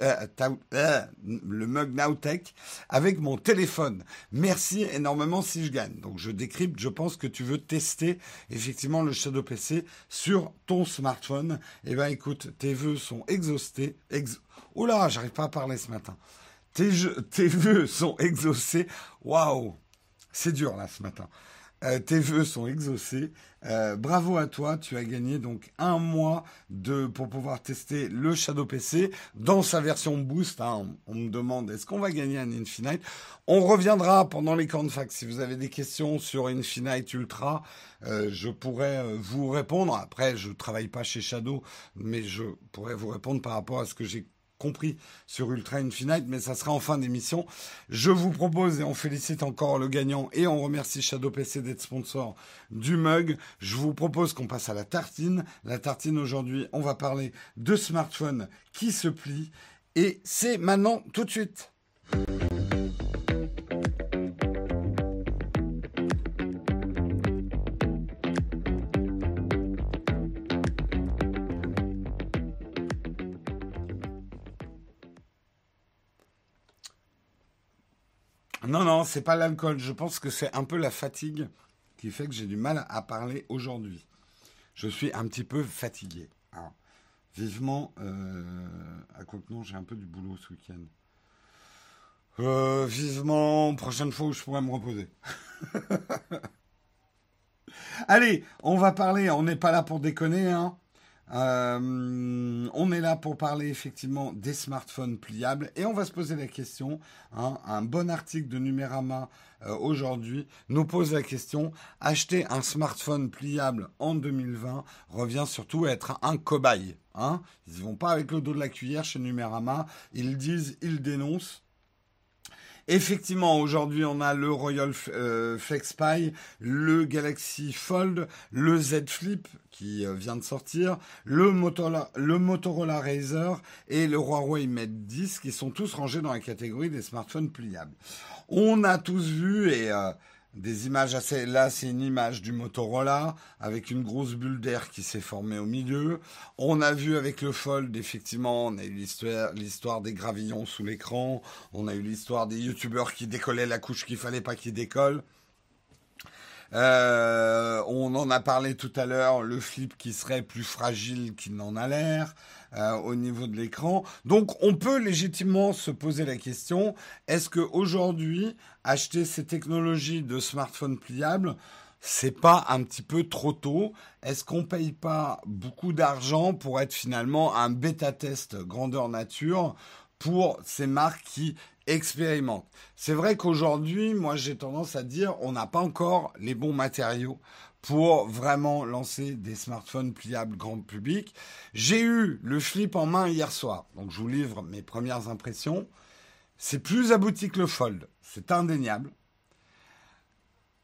S1: euh, euh, Nowtech avec mon téléphone. Merci énormément si je gagne. Donc je décrypte, je pense que tu veux tester effectivement le Shadow PC sur ton smartphone. Eh ben écoute, tes vœux sont exhaustés. Ex Oula, j'arrive pas à parler ce matin. Tes, tes vœux sont exaucés. Waouh, c'est dur là ce matin. Euh, tes vœux sont exaucés. Euh, bravo à toi, tu as gagné donc un mois de pour pouvoir tester le Shadow PC dans sa version boost. Hein. On, me demande est-ce qu'on va gagner un Infinite? On reviendra pendant les fac. Si vous avez des questions sur Infinite Ultra, euh, je pourrais vous répondre. Après, je travaille pas chez Shadow, mais je pourrais vous répondre par rapport à ce que j'ai compris sur Ultra Infinite, mais ça sera en fin d'émission. Je vous propose, et on félicite encore le gagnant, et on remercie Shadow PC d'être sponsor du mug. Je vous propose qu'on passe à la tartine. La tartine aujourd'hui, on va parler de smartphones qui se plient, et c'est maintenant tout de suite. Non, non, c'est pas l'alcool. Je pense que c'est un peu la fatigue qui fait que j'ai du mal à parler aujourd'hui. Je suis un petit peu fatigué. vivement, euh, à quoi que non, j'ai un peu du boulot ce week-end. Euh, vivement, prochaine fois où je pourrais me reposer. Allez, on va parler, on n'est pas là pour déconner, hein. Euh, on est là pour parler effectivement des smartphones pliables et on va se poser la question. Hein, un bon article de Numérama euh, aujourd'hui nous pose la question acheter un smartphone pliable en 2020 revient surtout à être un cobaye. Hein ils ne vont pas avec le dos de la cuillère chez Numérama. Ils disent, ils dénoncent. Effectivement, aujourd'hui, on a le Royal euh, FlexPy, le Galaxy Fold, le Z Flip qui euh, vient de sortir, le Motorola, Razer et le Huawei Mate 10 qui sont tous rangés dans la catégorie des smartphones pliables. On a tous vu et euh, des images assez. Là, c'est une image du Motorola avec une grosse bulle d'air qui s'est formée au milieu. On a vu avec le Fold, effectivement, on a eu l'histoire, des gravillons sous l'écran. On a eu l'histoire des youtubeurs qui décollaient la couche qu'il fallait pas qu'ils décollent. Euh, on en a parlé tout à l'heure, le flip qui serait plus fragile qu'il n'en a l'air. Euh, au niveau de l'écran. Donc on peut légitimement se poser la question, est-ce qu'aujourd'hui, acheter ces technologies de smartphone pliables, c'est pas un petit peu trop tôt? Est-ce qu'on paye pas beaucoup d'argent pour être finalement un bêta-test grandeur nature pour ces marques qui expérimentent? C'est vrai qu'aujourd'hui, moi j'ai tendance à dire, on n'a pas encore les bons matériaux pour vraiment lancer des smartphones pliables grand public. J'ai eu le flip en main hier soir, donc je vous livre mes premières impressions. C'est plus abouti que le fold, c'est indéniable.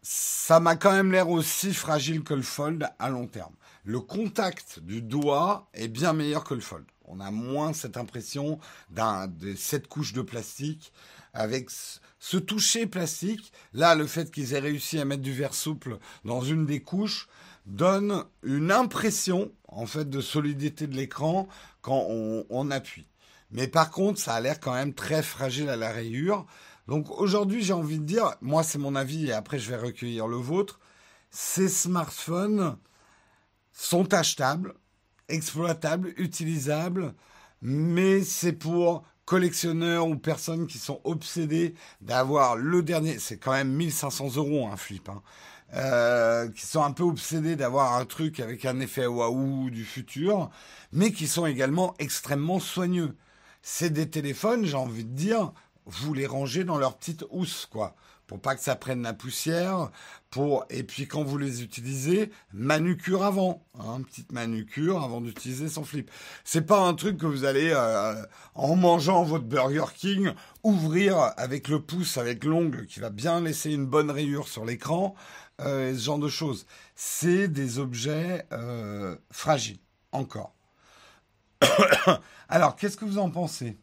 S1: Ça m'a quand même l'air aussi fragile que le fold à long terme. Le contact du doigt est bien meilleur que le fold. On a moins cette impression d'un de cette couches de plastique avec ce toucher plastique, là, le fait qu'ils aient réussi à mettre du verre souple dans une des couches donne une impression, en fait, de solidité de l'écran quand on, appuie. Mais par contre, ça a l'air quand même très fragile à la rayure. Donc aujourd'hui, j'ai envie de dire, moi c'est mon avis et après je vais recueillir le vôtre, ces smartphones sont achetables, exploitables, utilisables, mais c'est pour collectionneurs ou personnes qui sont obsédés d'avoir le dernier, c'est quand même 1500 euros un flip, hein, euh, qui sont un peu obsédés d'avoir un truc avec un effet waouh du futur, mais qui sont également extrêmement soigneux. C'est des téléphones, j'ai envie de dire, vous les rangez dans leur petite housse, quoi pour pas que ça prenne la poussière. Pour et puis quand vous les utilisez, manucure avant, hein, petite manucure avant d'utiliser son flip. C'est pas un truc que vous allez euh, en mangeant votre Burger King ouvrir avec le pouce, avec l'ongle qui va bien laisser une bonne rayure sur l'écran, euh, ce genre de choses. C'est des objets euh, fragiles encore. Alors, qu'est-ce que vous en pensez?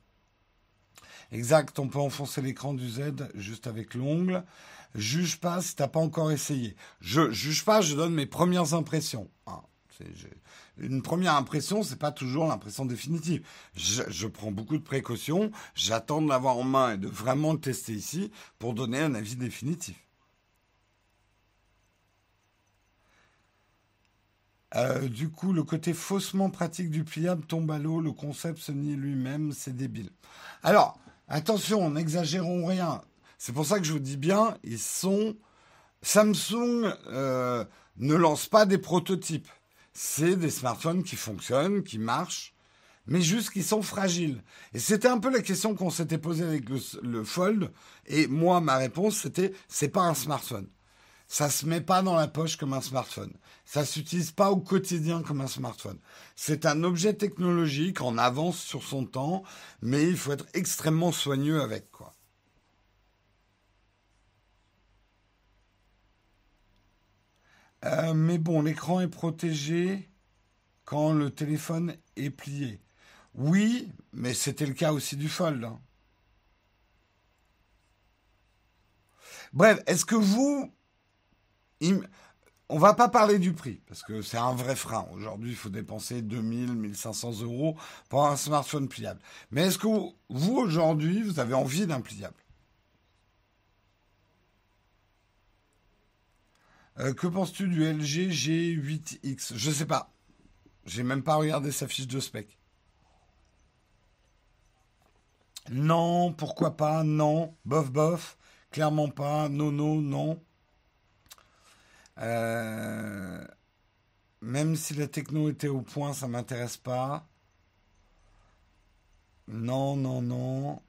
S1: Exact, on peut enfoncer l'écran du Z juste avec l'ongle. Juge pas si t'as pas encore essayé. Je juge pas, je donne mes premières impressions. Ah, une première impression, c'est pas toujours l'impression définitive. Je, prends beaucoup de précautions. J'attends de l'avoir en main et de vraiment le tester ici pour donner un avis définitif. Euh, du coup, le côté faussement pratique du pliable tombe à l'eau, le concept se nie lui-même, c'est débile. Alors, Attention, n'exagérons rien. C'est pour ça que je vous dis bien, ils sont Samsung euh, ne lance pas des prototypes. C'est des smartphones qui fonctionnent, qui marchent, mais juste qui sont fragiles. Et c'était un peu la question qu'on s'était posée avec le, le, Fold. Et moi, ma réponse, c'était c'est pas un smartphone. Ça se met pas dans la poche comme un smartphone. Ça s'utilise pas au quotidien comme un smartphone. C'est un objet technologique en avance sur son temps, mais il faut être extrêmement soigneux avec quoi. Euh, mais bon, l'écran est protégé quand le téléphone est plié. Oui, mais c'était le cas aussi du Fold. Hein. Bref, est-ce que vous, on va pas parler du prix, parce que c'est un vrai frein. Aujourd'hui, il faut dépenser 2000, 1500 euros pour un smartphone pliable. Mais est-ce que vous, aujourd'hui, vous avez envie d'un pliable? Euh, Que penses-tu du LG G8X Je sais pas. J'ai même pas regardé sa fiche de spec. Non, pourquoi pas? Non, bof bof, clairement pas. Non, non, non. Euh, même si la techno était au point, ça m'intéresse pas. Non, non, non.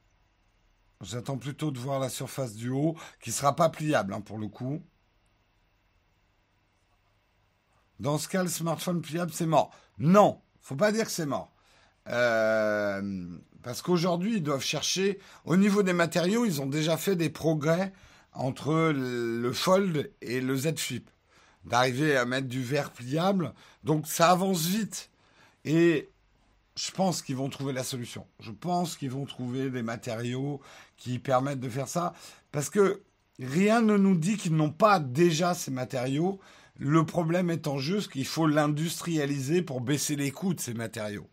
S1: J'attends plutôt de voir la surface du haut, qui sera pas pliable hein, pour le coup. Dans ce cas, le smartphone pliable, c'est mort. Non, faut pas dire que c'est mort. Euh, parce qu'aujourd'hui, ils doivent chercher, au niveau des matériaux, ils ont déjà fait des progrès entre le Fold et le Z Flip d'arriver à mettre du verre pliable. Donc ça avance vite. Et je pense qu'ils vont trouver la solution. Je pense qu'ils vont trouver des matériaux qui permettent de faire ça. Parce que rien ne nous dit qu'ils n'ont pas déjà ces matériaux. Le problème étant juste qu'il faut l'industrialiser pour baisser les coûts de ces matériaux.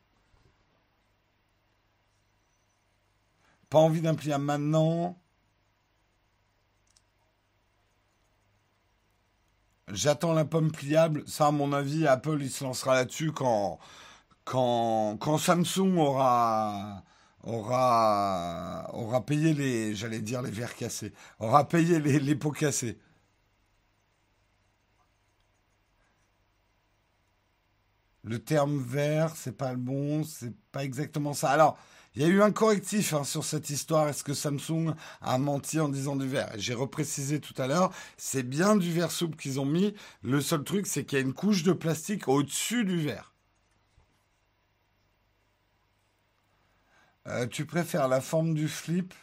S1: Pas envie d'un pliable maintenant. J'attends la pomme pliable. Ça, à mon avis, Apple, il se lancera là-dessus quand, quand, quand Samsung aura, aura, aura payé les, j'allais dire les verres cassés, aura payé les, les pots cassés. Le terme vert, c'est pas le bon, c'est pas exactement ça. Alors, il y a eu un correctif hein, sur cette histoire. Est-ce que Samsung a menti en disant du verre? J'ai reprécisé tout à l'heure, c'est bien du verre souple qu'ils ont mis. Le seul truc, c'est qu'il y a une couche de plastique au-dessus du verre. Euh, tu préfères la forme du flip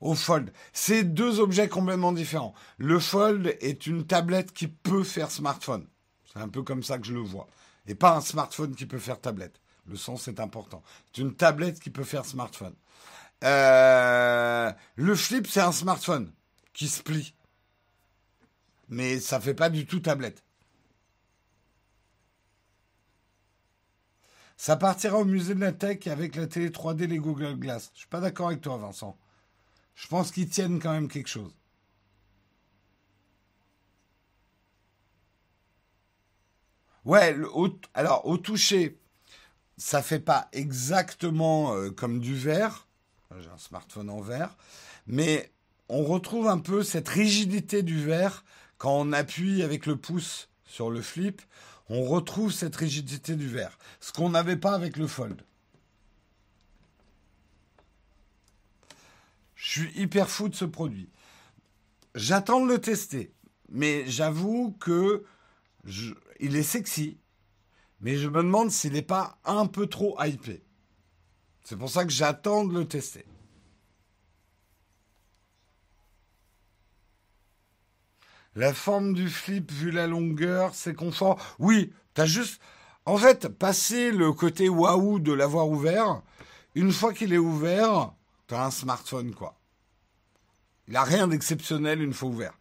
S1: au fold? C'est deux objets complètement différents. Le fold est une tablette qui peut faire smartphone. C'est un peu comme ça que je le vois. Et pas un smartphone qui peut faire tablette. Le son, c'est important. C'est une tablette qui peut faire smartphone. Euh, le flip, c'est un smartphone qui se plie. Mais ça fait pas du tout tablette. Ça partira au musée de la tech avec la télé 3D, les Google Glass. Je suis pas d'accord avec toi, Vincent. Je pense qu'ils tiennent quand même quelque chose. Ouais, alors au toucher, ça fait pas exactement euh, comme du verre. J'ai un smartphone en verre, mais on retrouve un peu cette rigidité du verre quand on appuie avec le pouce sur le flip. On retrouve cette rigidité du verre, ce qu'on n'avait pas avec le fold. Je suis hyper fou de ce produit. J'attends de le tester, mais j'avoue que il est sexy, mais je me demande s'il n'est pas un peu trop hypé. C'est pour ça que j'attends de le tester. La forme du flip, vu la longueur, c'est confort. Oui, t'as juste. En fait, passer le côté waouh de l'avoir ouvert, une fois qu'il est ouvert, t'as un smartphone, quoi. Il n'a rien d'exceptionnel une fois ouvert.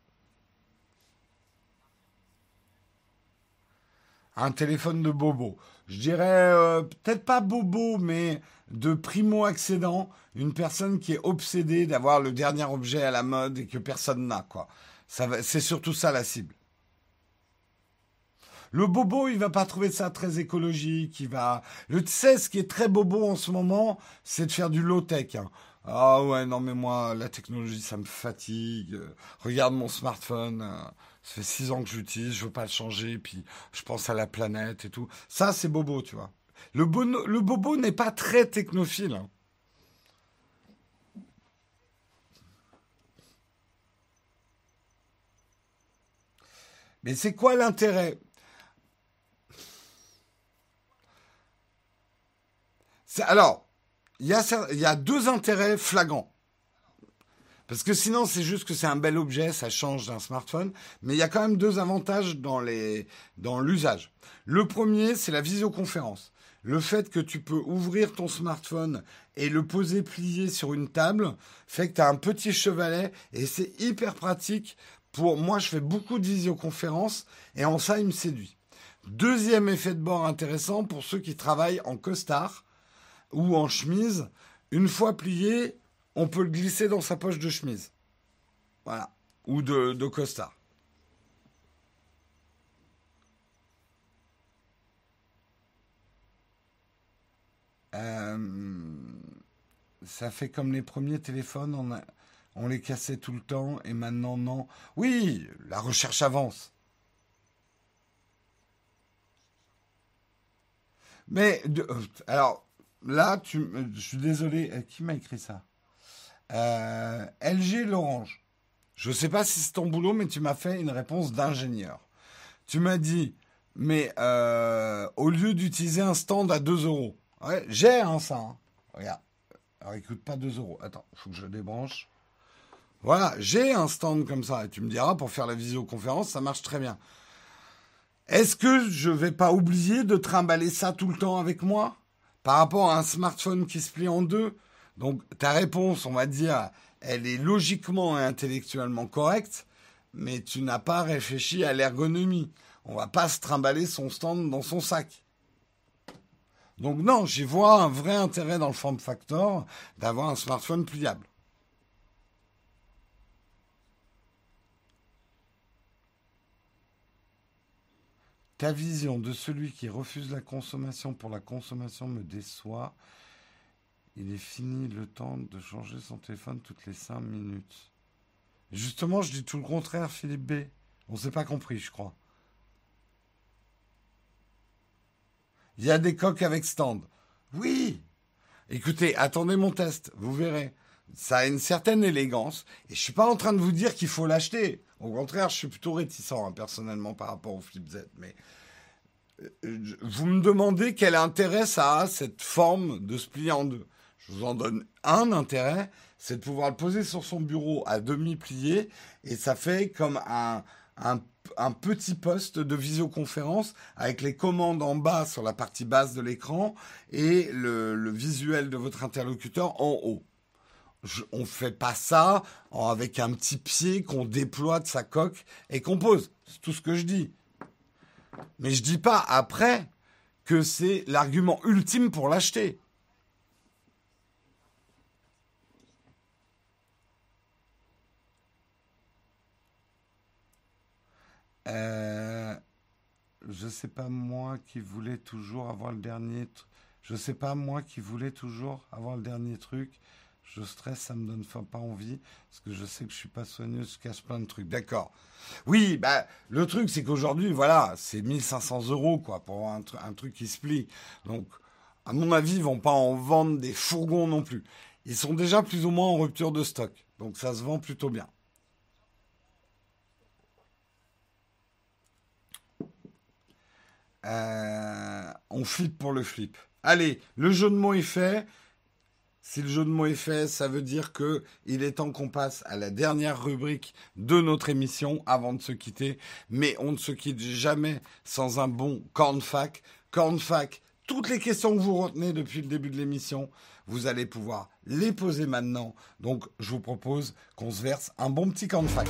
S1: Un téléphone de bobo. Je dirais euh, peut-être pas bobo, mais de primo-accédant, une personne qui est obsédée d'avoir le dernier objet à la mode et que personne n'a, quoi. c'est surtout ça la cible. Le bobo, il va pas trouver ça très écologique. Il va. Le tu qui est très bobo en ce moment, c'est de faire du low tech. Hein. Ah ouais, non mais moi, la technologie, ça me fatigue. Regarde mon smartphone, euh, ça fait six ans que j'utilise, je veux pas le changer, puis je pense à la planète et tout. Ça, c'est bobo, tu vois. Le, bobo n'est pas très technophile. Hein. Mais c'est quoi l'intérêt? Alors, il y, a, deux intérêts flagrants. Parce que sinon, c'est juste que c'est un bel objet, ça change d'un smartphone. Mais il y a quand même deux avantages dans l'usage. le premier, c'est la visioconférence. Le fait que tu peux ouvrir ton smartphone et le poser plié sur une table fait que tu as un petit chevalet et c'est hyper pratique pour moi, je fais beaucoup de visioconférences et en ça, il me séduit. Deuxième effet de bord intéressant pour ceux qui travaillent en costard ou en chemise. Une fois plié, on peut le glisser dans sa poche de chemise. Voilà. Ou de, costard. Euh, ça fait comme les premiers téléphones. On les cassait tout le temps et maintenant non. Oui, la recherche avance. Mais euh, alors là, je suis désolé, euh, qui m'a écrit ça? Euh, LG l'orange. Je ne sais pas si c'est ton boulot, mais tu m'as fait une réponse d'ingénieur. Tu m'as dit, mais au lieu d'utiliser un stand à 2 euros, j'ai un ça. Hein. Regarde. Alors, écoute pas 2 euros. Attends, il faut que je débranche. Voilà, j'ai un stand comme ça. Et tu me diras, pour faire la visioconférence, ça marche très bien. Est-ce que je vais pas oublier de trimballer ça tout le temps avec moi? Par rapport à un smartphone qui se plie en deux Donc ta réponse, on va dire, elle est logiquement et intellectuellement correcte, mais tu n'as pas réfléchi à l'ergonomie. On va pas se trimballer son stand dans son sac. Donc non, j'y vois un vrai intérêt dans le form factor d'avoir un smartphone pliable. Ta vision de celui qui refuse la consommation pour la consommation me déçoit. Il est fini le temps de changer son téléphone toutes les cinq minutes. Justement, je dis tout le contraire, Philippe B. On s'est pas compris, je crois. Il y a des coques avec stand. Oui. Écoutez, attendez mon test, vous verrez. Ça a une certaine élégance. Et je suis pas en train de vous dire qu'il faut l'acheter. Au contraire, je suis plutôt réticent hein, personnellement par rapport au Flip Z. Mais euh, vous me demandez quel intérêt ça a, cette forme de se en deux. Je vous en donne un intérêt, c'est de pouvoir le poser sur son bureau à demi plié et ça fait comme un, petit poste de visioconférence avec les commandes en bas sur la partie basse de l'écran et le, visuel de votre interlocuteur en haut on ne fait pas ça avec un petit pied qu'on déploie de sa coque et qu'on pose. C'est tout ce que je dis. Mais je dis pas après que c'est l'argument ultime pour l'acheter. Euh, je sais pas moi qui voulais toujours avoir le dernier. Je sais pas moi qui voulais toujours avoir le dernier truc je stresse, ça me donne pas envie, parce que je sais que je suis pas soigneux, je cache plein de trucs. D'accord. Oui, bah, le truc, c'est qu'aujourd'hui, voilà, c'est 1500 euros, quoi, pour un, un, truc qui se plie. Donc, à mon avis, ils vont pas en vendre des fourgons non plus. Ils sont déjà plus ou moins en rupture de stock. Donc, ça se vend plutôt bien. Euh, on flippe pour le flip. Allez, le jeu de mots est fait. Si le jeu de mots est fait, ça veut dire que il est temps qu'on passe à la dernière rubrique de notre émission avant de se quitter. Mais on ne se quitte jamais sans un bon cornfac. Cornfac, toutes les questions que vous retenez depuis le début de l'émission, vous allez pouvoir les poser maintenant. Donc, je vous propose qu'on se verse un bon petit cornfac.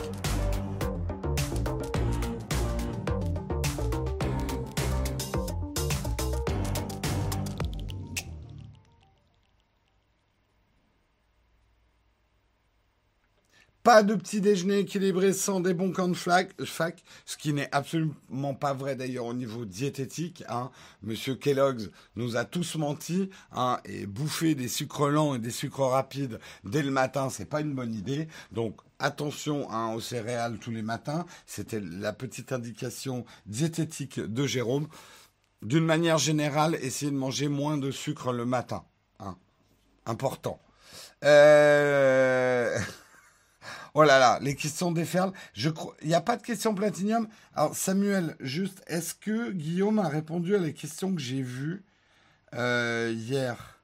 S1: Pas de petit déjeuner équilibré sans des bons camps de fac, ce qui n'est absolument pas vrai d'ailleurs au niveau diététique. Hein. Monsieur Kellogg's nous a tous menti hein, et bouffer des sucres lents et des sucres rapides dès le matin, c'est pas une bonne idée. Donc attention hein, aux céréales tous les matins. C'était la petite indication diététique de Jérôme. D'une manière générale, essayez de manger moins de sucre le matin. Important. Euh... Oh là là, les questions déferlent. Il n'y a pas de questions platinium. Alors Samuel, juste, est-ce que Guillaume a répondu à les questions que j'ai vues euh, hier?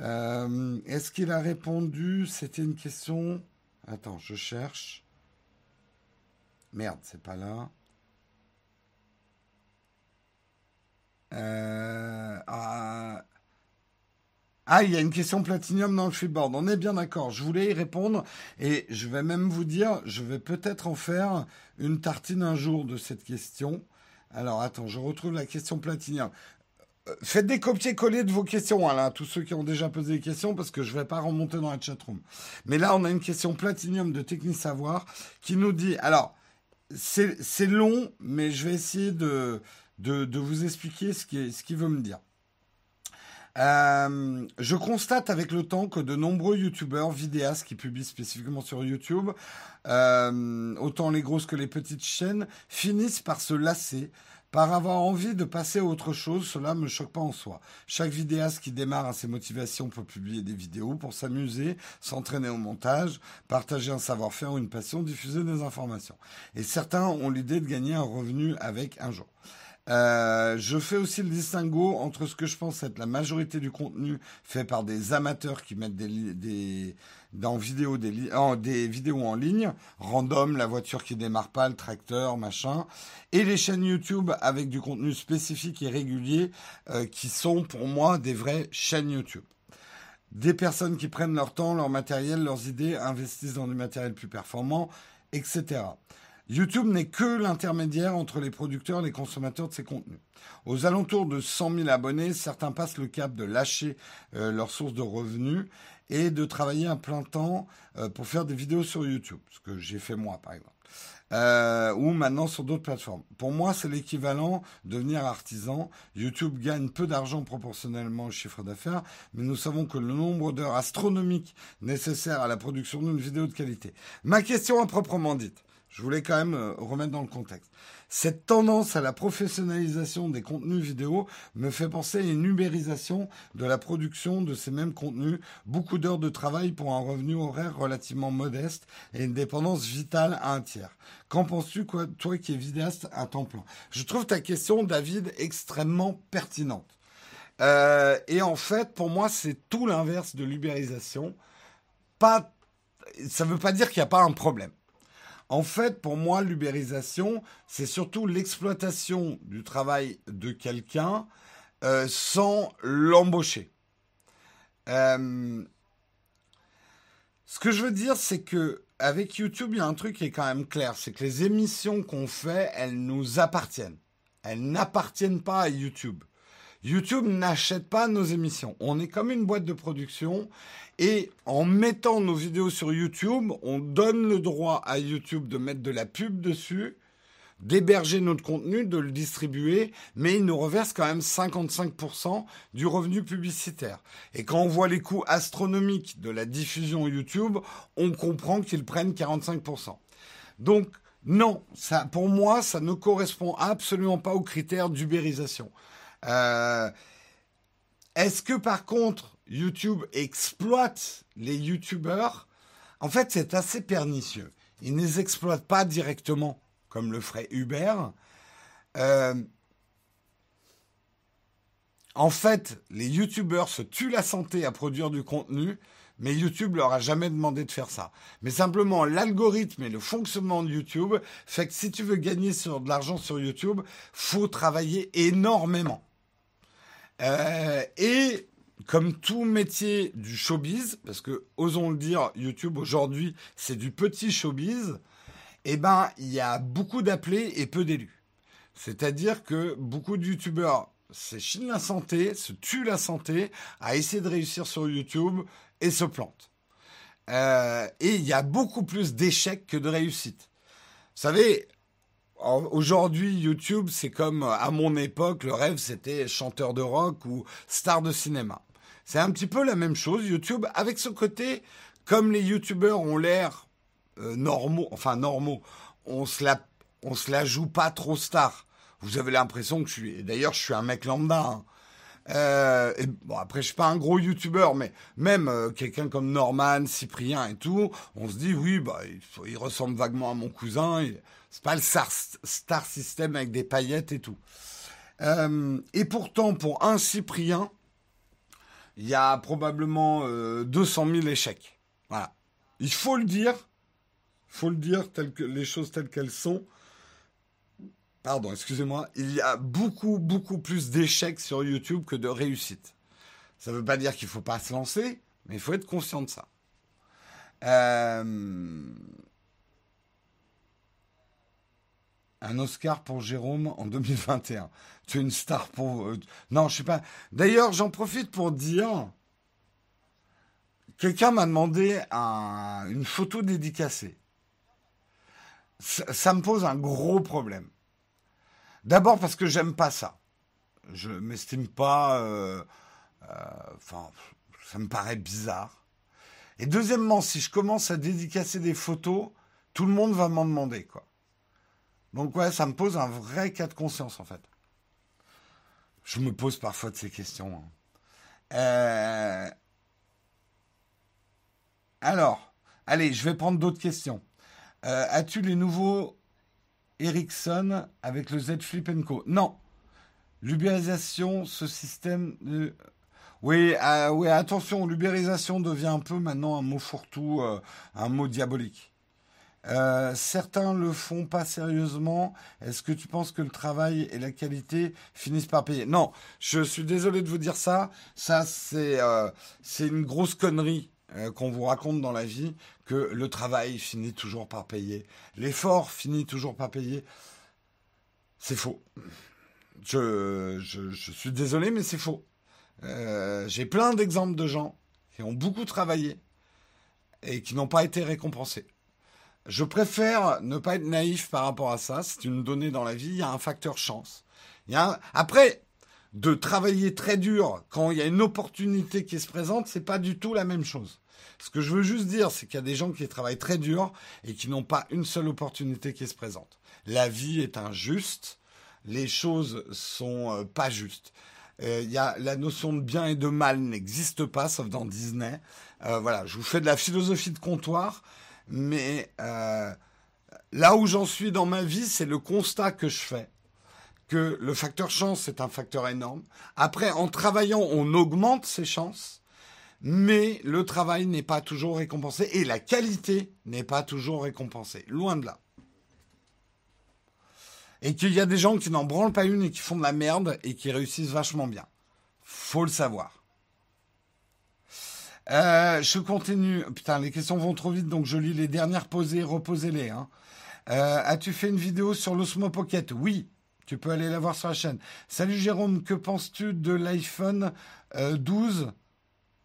S1: Euh, Est-ce qu'il a répondu? C'était une question. Attends, je cherche. Merde, c'est pas là. Euh, ah, ah, il y a une question platinium dans le freeboard. On est bien d'accord. Je voulais y répondre et je vais même vous dire, je vais peut-être en faire une tartine un jour de cette question. Alors, attends, je retrouve la question platinium. Euh, faites des copier-coller de vos questions, hein, là, tous ceux qui ont déjà posé des questions, parce que je ne vais pas remonter dans la chatroom. Mais là, on a une question platinium de Technique Savoir qui nous dit, alors, c'est long, mais je vais essayer de, de, vous expliquer ce qu'il ce veut me dire. Euh, je constate avec le temps que de nombreux youtubeurs, vidéastes qui publient spécifiquement sur YouTube, euh, autant les grosses que les petites chaînes, finissent par se lasser, par avoir envie de passer à autre chose. Cela ne me choque pas en soi. Chaque vidéaste qui démarre à ses motivations pour publier des vidéos, pour s'amuser, s'entraîner au montage, partager un savoir-faire ou une passion, diffuser des informations. Et certains ont l'idée de gagner un revenu avec un jour. Euh, je fais aussi le distinguo entre ce que je pense être la majorité du contenu fait par des amateurs qui mettent des, des dans vidéo des, des vidéos en ligne, random, la voiture qui démarre pas, le tracteur, machin, et les chaînes YouTube avec du contenu spécifique et régulier euh, qui sont pour moi des vraies chaînes YouTube. Des personnes qui prennent leur temps, leur matériel, leurs idées, investissent dans du matériel plus performant, etc. YouTube n'est que l'intermédiaire entre les producteurs et les consommateurs de ces contenus. Aux alentours de 100 000 abonnés, certains passent le cap de lâcher euh, leur source de revenus et de travailler à plein temps euh, pour faire des vidéos sur YouTube, ce que j'ai fait moi par exemple. Euh, ou maintenant sur d'autres plateformes. Pour moi, c'est l'équivalent de devenir artisan. YouTube gagne peu d'argent proportionnellement au chiffre d'affaires, mais nous savons que le nombre d'heures astronomiques nécessaires à la production d'une vidéo de qualité. Ma question à proprement dite, je voulais quand même euh, remettre dans le contexte. Cette tendance à la professionnalisation des contenus vidéo me fait penser à une ubérisation de la production de ces mêmes contenus, beaucoup d'heures de travail pour un revenu horaire relativement modeste et une dépendance vitale à un tiers. Qu'en penses-tu, toi qui es vidéaste à temps plein? Je trouve ta question, David, extrêmement pertinente. Euh, et en fait, pour moi, c'est tout l'inverse de l'ubérisation. Pas, ça ne veut pas dire qu'il n'y a pas un problème. En fait, pour moi, l'ubérisation, c'est surtout l'exploitation du travail de quelqu'un euh, sans l'embaucher. Euh, ce que je veux dire, c'est que avec YouTube, il y a un truc qui est quand même clair, c'est que les émissions qu'on fait, elles nous appartiennent. Elles n'appartiennent pas à YouTube. YouTube n'achète pas nos émissions. On est comme une boîte de production et en mettant nos vidéos sur YouTube, on donne le droit à YouTube de mettre de la pub dessus, d'héberger notre contenu, de le distribuer, mais il nous reverse quand même 55% du revenu publicitaire. Et quand on voit les coûts astronomiques de la diffusion YouTube, on comprend qu'ils prennent 45%. Donc, non, ça, pour moi, ça ne correspond absolument pas aux critères d'ubérisation. Euh, est-ce que par contre, YouTube exploite les YouTubeurs? En fait, c'est assez pernicieux. Ils ne les exploitent pas directement, comme le ferait Uber. Euh, en fait, les YouTubeurs se tuent la santé à produire du contenu, mais YouTube leur a jamais demandé de faire ça. Mais simplement, l'algorithme et le fonctionnement de YouTube fait que si tu veux gagner de l'argent sur YouTube, faut travailler énormément. Euh, et comme tout métier du showbiz, parce que osons le dire, YouTube aujourd'hui c'est du petit showbiz, eh ben il y a beaucoup d'appelés et peu d'élus. C'est-à-dire que beaucoup de youtubeurs s'échinent la santé, se tuent la santé, à essayer de réussir sur YouTube et se plantent. Euh, et il y a beaucoup plus d'échecs que de réussites. Vous savez, aujourd'hui, YouTube, c'est comme à mon époque, le rêve, c'était chanteur de rock ou star de cinéma. C'est un petit peu la même chose, YouTube, avec ce côté, comme les YouTubeurs ont l'air euh, normaux, enfin normaux, on se la, on se la joue pas trop star. Vous avez l'impression que je suis, d'ailleurs, je suis un mec lambda. Hein. Euh, et bon, après, je suis pas un gros youtubeur, mais même euh, quelqu'un comme Norman, Cyprien et tout, on se dit, oui, bah, il, ressemble vaguement à mon cousin. C'est pas le star, system avec des paillettes et tout. Euh, et pourtant, pour un Cyprien, il y a probablement 200 000 échecs. Voilà. Il faut le dire. Il faut le dire, tel que, les choses telles qu'elles sont. Pardon, excusez-moi, il y a beaucoup, beaucoup plus d'échecs sur YouTube que de réussites. Ça ne veut pas dire qu'il ne faut pas se lancer, mais il faut être conscient de ça. Euh, un Oscar pour Jérôme en 2021. Tu es une star pour... Euh, non, je sais pas. D'ailleurs, j'en profite pour dire... Quelqu'un m'a demandé une photo dédicacée. ça me pose un gros problème. D'abord parce que j'aime pas ça. Je m'estime pas. Euh, euh, enfin, ça me paraît bizarre. Et deuxièmement, si je commence à dédicacer des photos, tout le monde va m'en demander, quoi. Donc ouais, ça me pose un vrai cas de conscience, en fait. Je me pose parfois de ces questions. Hein. Euh, alors, allez, je vais prendre d'autres questions. As-tu les nouveaux Ericsson avec le Z Flip Co. Non. L'ubérisation, ce système de... Oui, euh, oui, attention, l'ubérisation devient un peu maintenant un mot fourre-tout, euh, un mot diabolique. Euh, certains le font pas sérieusement. Est-ce que tu penses que le travail et la qualité finissent par payer? Non, je suis désolé de vous dire ça. Ça, c'est c'est une grosse connerie. Euh, qu'on vous raconte dans la vie que le travail finit toujours par payer, l'effort finit toujours par payer. C'est faux. Je, suis désolé, mais c'est faux. Euh, j'ai plein d'exemples de gens qui ont beaucoup travaillé et qui n'ont pas été récompensés. Je préfère ne pas être naïf par rapport à ça. C'est une donnée dans la vie. Il y a un facteur chance. Il y a Après, de travailler très dur quand il y a une opportunité qui se présente, c'est pas du tout la même chose. Ce que je veux juste dire, c'est qu'il y a des gens qui travaillent très dur et qui n'ont pas une seule opportunité qui se présente. La vie est injuste, les choses sont euh, pas justes. Euh, y a la notion de bien et de mal n'existe pas, sauf dans Disney. Euh, voilà, je vous fais de la philosophie de comptoir, mais là où j'en suis dans ma vie, c'est le constat que je fais que le facteur chance est un facteur énorme. Après, en travaillant, on augmente ses chances, mais le travail n'est pas toujours récompensé et la qualité n'est pas toujours récompensée. Loin de là. Et qu'il y a des gens qui n'en branlent pas une et qui font de la merde et qui réussissent vachement bien. Faut le savoir. Euh, je continue. Putain, les questions vont trop vite, donc je lis les dernières posées, reposez-les. Hein. Euh, as-tu fait une vidéo sur l'Osmo Pocket? Oui, tu peux aller la voir sur la chaîne. Salut Jérôme, que penses-tu de l'iPhone 12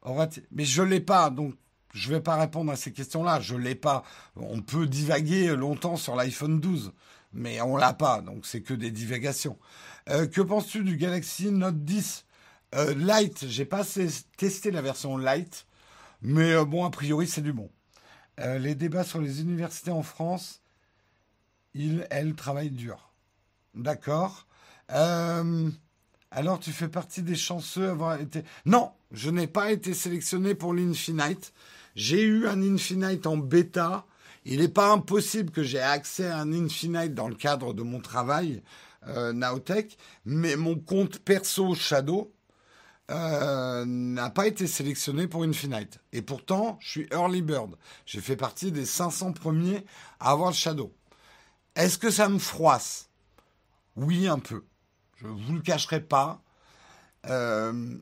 S1: euh, Mais je l'ai pas, donc je vais pas répondre à ces questions-là. Je l'ai pas. On peut divaguer longtemps sur l'iPhone 12, mais on l'a pas, donc c'est que des divagations. Euh, que penses-tu du Galaxy Note 10 euh, Light J'ai pas testé la version Light, mais euh, bon, a priori c'est du bon. les débats sur les universités en France, ils, elles travaillent dur. D'accord. Euh, alors, tu fais partie des chanceux avoir été. Non, je n'ai pas été sélectionné pour l'Infinite. J'ai eu un Infinite en bêta. Il n'est pas impossible que j'ai accès à un Infinite dans le cadre de mon travail euh, Nowtech, mais mon compte perso Shadow euh, n'a pas été sélectionné pour Infinite. Et pourtant, je suis early bird. J'ai fait partie des 500 premiers à avoir le Shadow. Est-ce que ça me froisse? Oui, un peu. Je vous le cacherai pas. Euh,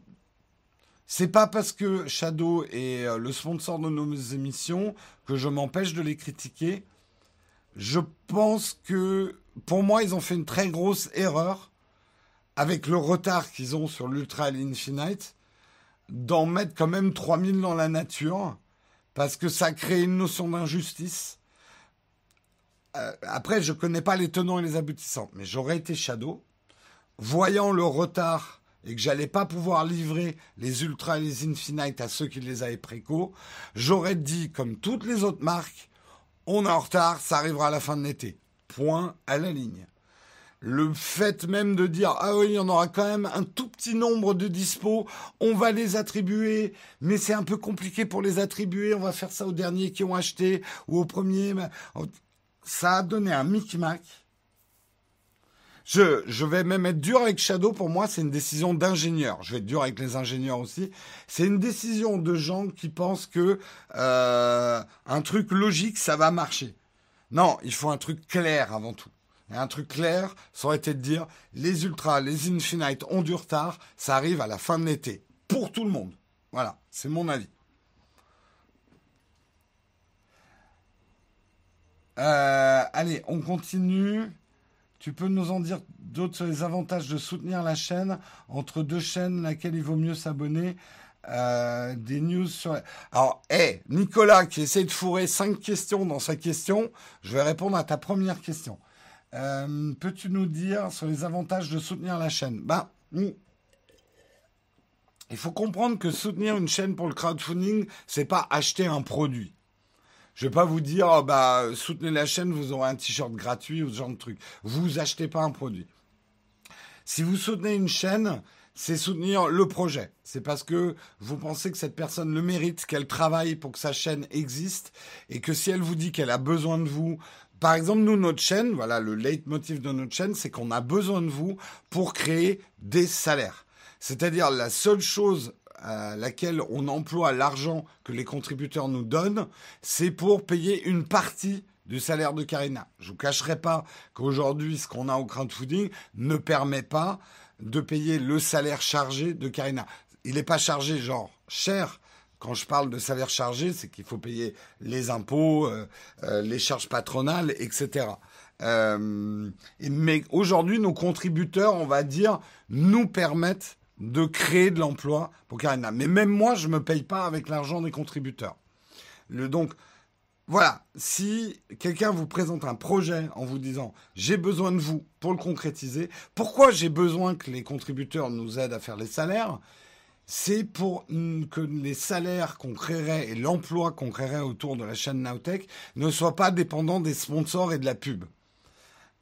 S1: c'est pas parce que Shadow est euh, le sponsor de nos émissions que je m'empêche de les critiquer. Je pense que pour moi, ils ont fait une très grosse erreur avec le retard qu'ils ont sur l'Ultra Infinite d'en mettre quand même 3000 dans la nature parce que ça crée une notion d'injustice. Euh, après, je connais pas les tenants et les aboutissants, mais j'aurais été Shadow, voyant le retard et que j'allais pas pouvoir livrer les Ultra et les Infinite à ceux qui les avaient préco, j'aurais dit, comme toutes les autres marques, on est en retard, ça arrivera à la fin de l'été. Point à la ligne. Le fait même de dire ah oui, il y en aura quand même un tout petit nombre de dispos, on va les attribuer, mais c'est un peu compliqué pour les attribuer, on va faire ça aux derniers qui ont acheté ou aux premiers. Ça a donné un micmac je, je vais même être dur avec Shadow. Pour moi, c'est une décision d'ingénieur. Je vais être dur avec les ingénieurs aussi. C'est une décision de gens qui pensent que euh, un truc logique, ça va marcher. Non, il faut un truc clair avant tout. Et un truc clair, ça aurait été de dire les Ultras, les Infinite ont du retard, ça arrive à la fin de l'été. Pour tout le monde. Voilà, c'est mon avis. Euh, allez, on continue. Tu peux nous en dire d'autres sur les avantages de soutenir la chaîne entre deux chaînes, laquelle il vaut mieux s'abonner euh, Des news sur. Alors, hé, Nicolas qui essaie de fourrer cinq questions dans sa question, je vais répondre à ta première question. Euh, peux-tu nous dire sur les avantages de soutenir la chaîne? Ben, il faut comprendre que soutenir une chaîne pour le crowdfunding, c'est pas acheter un produit. Je vais pas vous dire, oh, bah, soutenez la chaîne, vous aurez un t-shirt gratuit ou ce genre de truc. Vous achetez pas un produit. Si vous soutenez une chaîne, c'est soutenir le projet. C'est parce que vous pensez que cette personne le mérite, qu'elle travaille pour que sa chaîne existe et que si elle vous dit qu'elle a besoin de vous, par exemple, nous, notre chaîne, voilà, le leitmotiv de notre chaîne, c'est qu'on a besoin de vous pour créer des salaires. C'est-à-dire la seule chose à laquelle on emploie l'argent que les contributeurs nous donnent, c'est pour payer une partie du salaire de Karina. Je vous cacherai pas qu'aujourd'hui, ce qu'on a au crowdfunding ne permet pas de payer le salaire chargé de Karina. Il n'est pas chargé genre cher. Quand je parle de salaire chargé, c'est qu'il faut payer les impôts, euh, euh, les charges patronales, etc. Euh, mais aujourd'hui, nos contributeurs, on va dire, nous permettent de créer de l'emploi pour Karina. Mais même moi, je ne me paye pas avec l'argent des contributeurs. Le, donc, voilà, si quelqu'un vous présente un projet en vous disant j'ai besoin de vous pour le concrétiser, pourquoi j'ai besoin que les contributeurs nous aident à faire les salaires? C'est pour que les salaires qu'on créerait et l'emploi qu'on créerait autour de la chaîne Nowtech ne soient pas dépendants des sponsors et de la pub.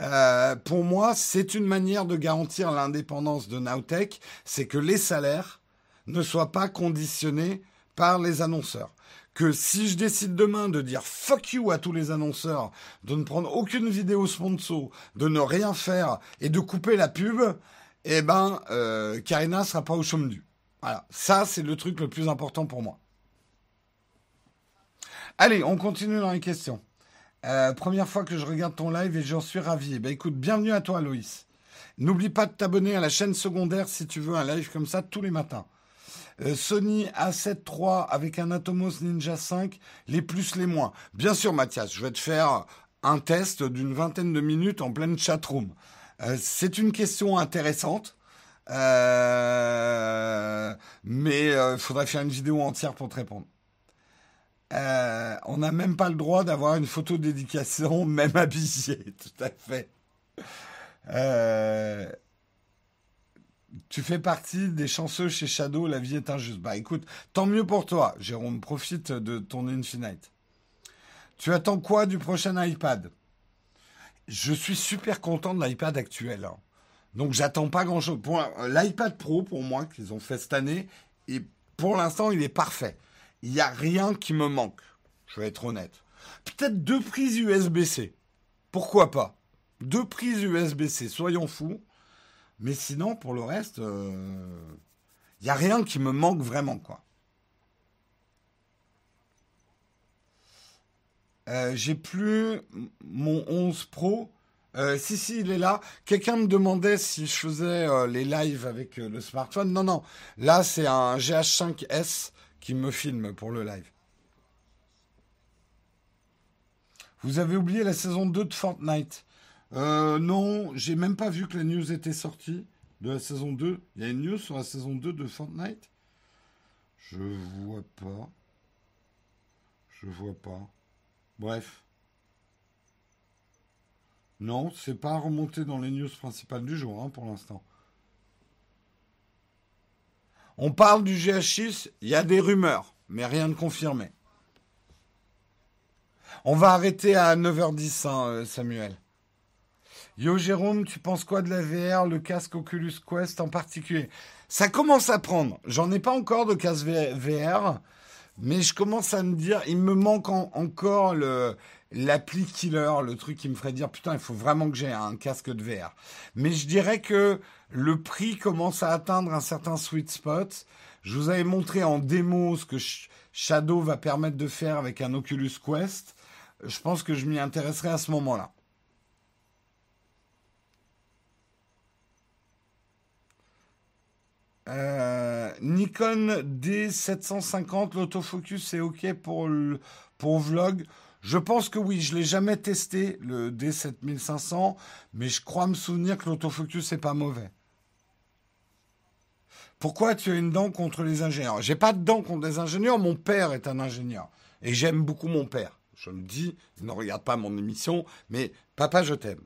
S1: Euh, pour moi, c'est une manière de garantir l'indépendance de Nowtech, c'est que les salaires ne soient pas conditionnés par les annonceurs. Que si je décide demain de dire fuck you à tous les annonceurs, de ne prendre aucune vidéo sponsor, de ne rien faire et de couper la pub, eh ben, euh, Karina sera pas au chôme du. Voilà, ça c'est le truc le plus important pour moi. Allez, on continue dans les questions. Euh, première fois que je regarde ton live et j'en suis ravi. Eh ben, écoute, bienvenue à toi, Loïs. N'oublie pas de t'abonner à la chaîne secondaire si tu veux un live comme ça tous les matins. Euh, Sony A7 III avec un Atomos Ninja 5, les plus, les moins. Bien sûr, Mathias, je vais te faire un test d'une vingtaine de minutes en pleine chatroom. Euh, c'est une question intéressante. mais il faudrait faire une vidéo entière pour te répondre. Euh, on n'a même pas le droit d'avoir une photo d'éducation, même habillée, tout à fait. Euh, tu fais partie des chanceux chez Shadow, la vie est injuste. Bah écoute, tant mieux pour toi, Jérôme, profite de ton Infinite. Tu attends quoi du prochain iPad? Je suis super content de l'iPad actuel. Hein. Donc j'attends pas grand-chose. L'iPad Pro, pour moi, qu'ils ont fait cette année, et pour l'instant, il est parfait il n'y a rien qui me manque. Je vais être honnête. Peut-être deux prises USB-C. Pourquoi pas? Deux prises USB-C, soyons fous. Mais sinon, pour le reste, il euh, n'y a rien qui me manque vraiment, quoi. Euh, j'ai plus mon 11 Pro. Euh, si, si, il est là. Quelqu'un me demandait si je faisais les lives avec le smartphone. Non, non. Là, c'est un GH5S qui me filme pour le live. Vous avez oublié la saison 2 de Fortnite euh, Non, j'ai même pas vu que la news était sortie de la saison 2. Il y a une news sur la saison 2 de Fortnite? Je vois pas. Je vois pas. Bref. Non, c'est pas remonté dans les news principales du jour hein, pour l'instant. On parle du GH6, il y a des rumeurs, mais rien de confirmé. On va arrêter à 9h10, hein, euh, Samuel. Yo Jérôme, tu penses quoi de la VR, le casque Oculus Quest en particulier? Ça commence à prendre. J'en ai pas encore de casque VR, mais je commence à me dire, il me manque encore le l'appli killer, le truc qui me ferait dire putain, il faut vraiment que j'ai un casque de VR. Mais je dirais que le prix commence à atteindre un certain sweet spot. Je vous avais montré en démo ce que Shadow va permettre de faire avec un Oculus Quest. Je pense que je m'y intéresserai à ce moment-là. Euh, Nikon D750, l'autofocus c'est ok pour le, pour vlog. Je pense que oui, je l'ai jamais testé le D7500, mais je crois me souvenir que l'autofocus c'est pas mauvais. Pourquoi tu as une dent contre les ingénieurs? J'ai pas de dent contre les ingénieurs. Mon père est un ingénieur et j'aime beaucoup mon père. Je le dis, il ne regarde pas mon émission, mais papa, je t'aime.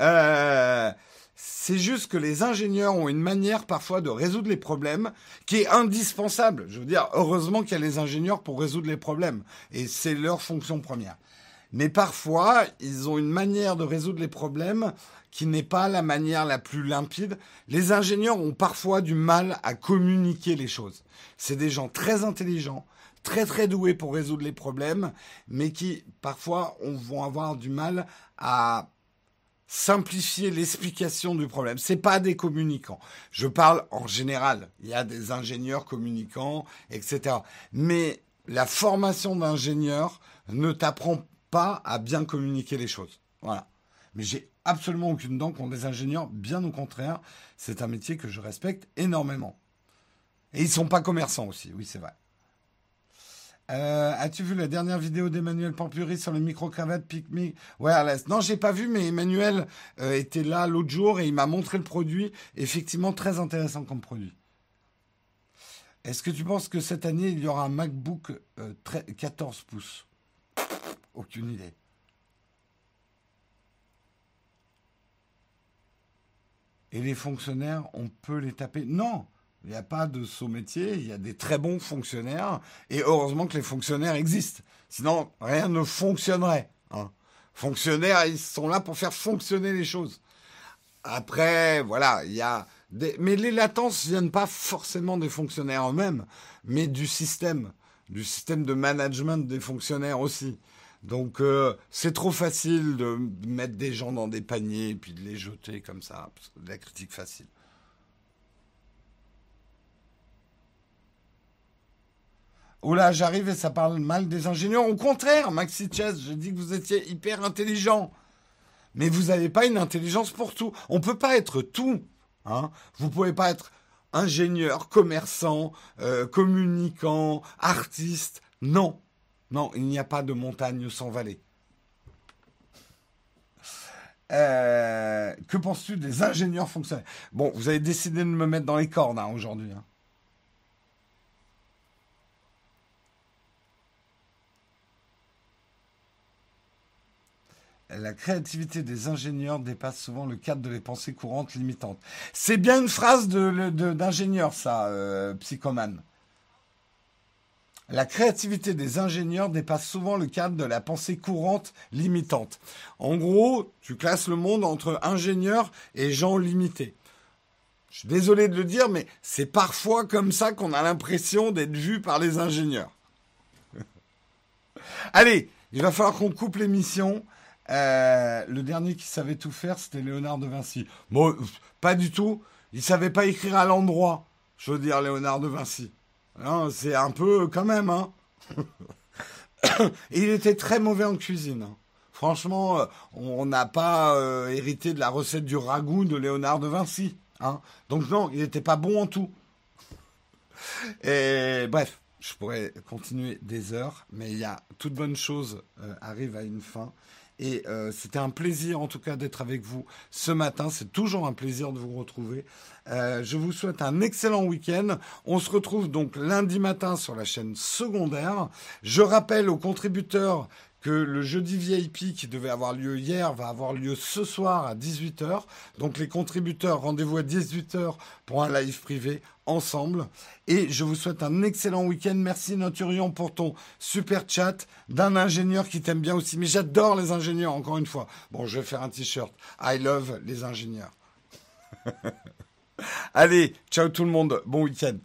S1: Euh, c'est juste que les ingénieurs ont une manière parfois de résoudre les problèmes qui est indispensable. Je veux dire, heureusement qu'il y a les ingénieurs pour résoudre les problèmes. Et c'est leur fonction première. Mais parfois, ils ont une manière de résoudre les problèmes qui n'est pas la manière la plus limpide. Les ingénieurs ont parfois du mal à communiquer les choses. C'est des gens très intelligents, très très doués pour résoudre les problèmes, mais qui parfois vont avoir du mal à simplifier l'explication du problème. C'est pas des communicants. Je parle en général. Il y a des ingénieurs communicants, etc. Mais la formation d'ingénieur ne t'apprend pas à bien communiquer les choses. Voilà. Mais j'ai absolument aucune dent contre des ingénieurs. Bien au contraire, c'est un métier que je respecte énormément. Et ils sont pas commerçants aussi. Oui, c'est vrai. Euh, as-tu vu la dernière vidéo d'Emmanuel Pampuri sur les micro-cravates Picnic Wireless? Non, j'ai pas vu, mais Emmanuel euh, était là l'autre jour et il m'a montré le produit. Effectivement, très intéressant comme produit. Est-ce que tu penses que cette année, il y aura un MacBook 14 euh, pouces? Aucune idée. Et les fonctionnaires, on peut les taper Non il n'y a pas de saut métier, il y a des très bons fonctionnaires, et heureusement que les fonctionnaires existent. Sinon, rien ne fonctionnerait. Hein. Fonctionnaires, ils sont là pour faire fonctionner les choses. Après, voilà, il y a des... Mais les latences viennent pas forcément des fonctionnaires eux-mêmes, mais du système, du système de management des fonctionnaires aussi. Donc, euh, c'est trop facile de mettre des gens dans des paniers et puis de les jeter comme ça. la critique facile. Là, j'arrive et ça parle mal des ingénieurs. Au contraire, Maxi Chess, j'ai dit que vous étiez hyper intelligent. Mais vous n'avez pas une intelligence pour tout. On ne peut pas être tout. Hein. Vous pouvez pas être ingénieur, commerçant, euh, communicant, artiste. Non. Non, il n'y a pas de montagne sans vallée. Euh, que penses-tu des ingénieurs fonctionnels Bon, vous avez décidé de me mettre dans les cordes hein, aujourd'hui. Hein. la créativité des ingénieurs dépasse souvent le cadre de les pensées courantes limitantes. C'est bien une phrase d'ingénieur, ça, euh, psychomane. La créativité des ingénieurs dépasse souvent le cadre de la pensée courante limitante. En gros, tu classes le monde entre ingénieurs et gens limités. Je suis désolé de le dire, mais c'est parfois comme ça qu'on a l'impression d'être vu par les ingénieurs. Allez, il va falloir qu'on coupe l'émission. Euh, le dernier qui savait tout faire, c'était Léonard de Vinci. Bon, pas du tout. Il savait pas écrire à l'endroit. Je veux dire, Léonard de Vinci. C'est un peu quand même, hein. il était très mauvais en cuisine. Hein. Franchement, euh, on n'a pas euh, hérité de la recette du ragoût de Léonard de Vinci. Hein. Donc non, il n'était pas bon en tout. Et bref, je pourrais continuer des heures, mais il y a toute bonne chose arrive à une fin. Et euh, c'était un plaisir en tout cas d'être avec vous ce matin. C'est toujours un plaisir de vous retrouver. Euh, je vous souhaite un excellent week-end. On se retrouve donc lundi matin sur la chaîne secondaire. Je rappelle aux contributeurs que le jeudi VIP qui devait avoir lieu hier va avoir lieu ce soir à 18h. Donc les contributeurs, rendez-vous à 18h pour un live privé ensemble. Et je vous souhaite un excellent week-end. Merci Noturion pour ton super chat d'un ingénieur qui t'aime bien aussi. Mais j'adore les ingénieurs, encore une fois. Bon, je vais faire un t-shirt. I love les ingénieurs. Allez, ciao tout le monde. Bon week-end.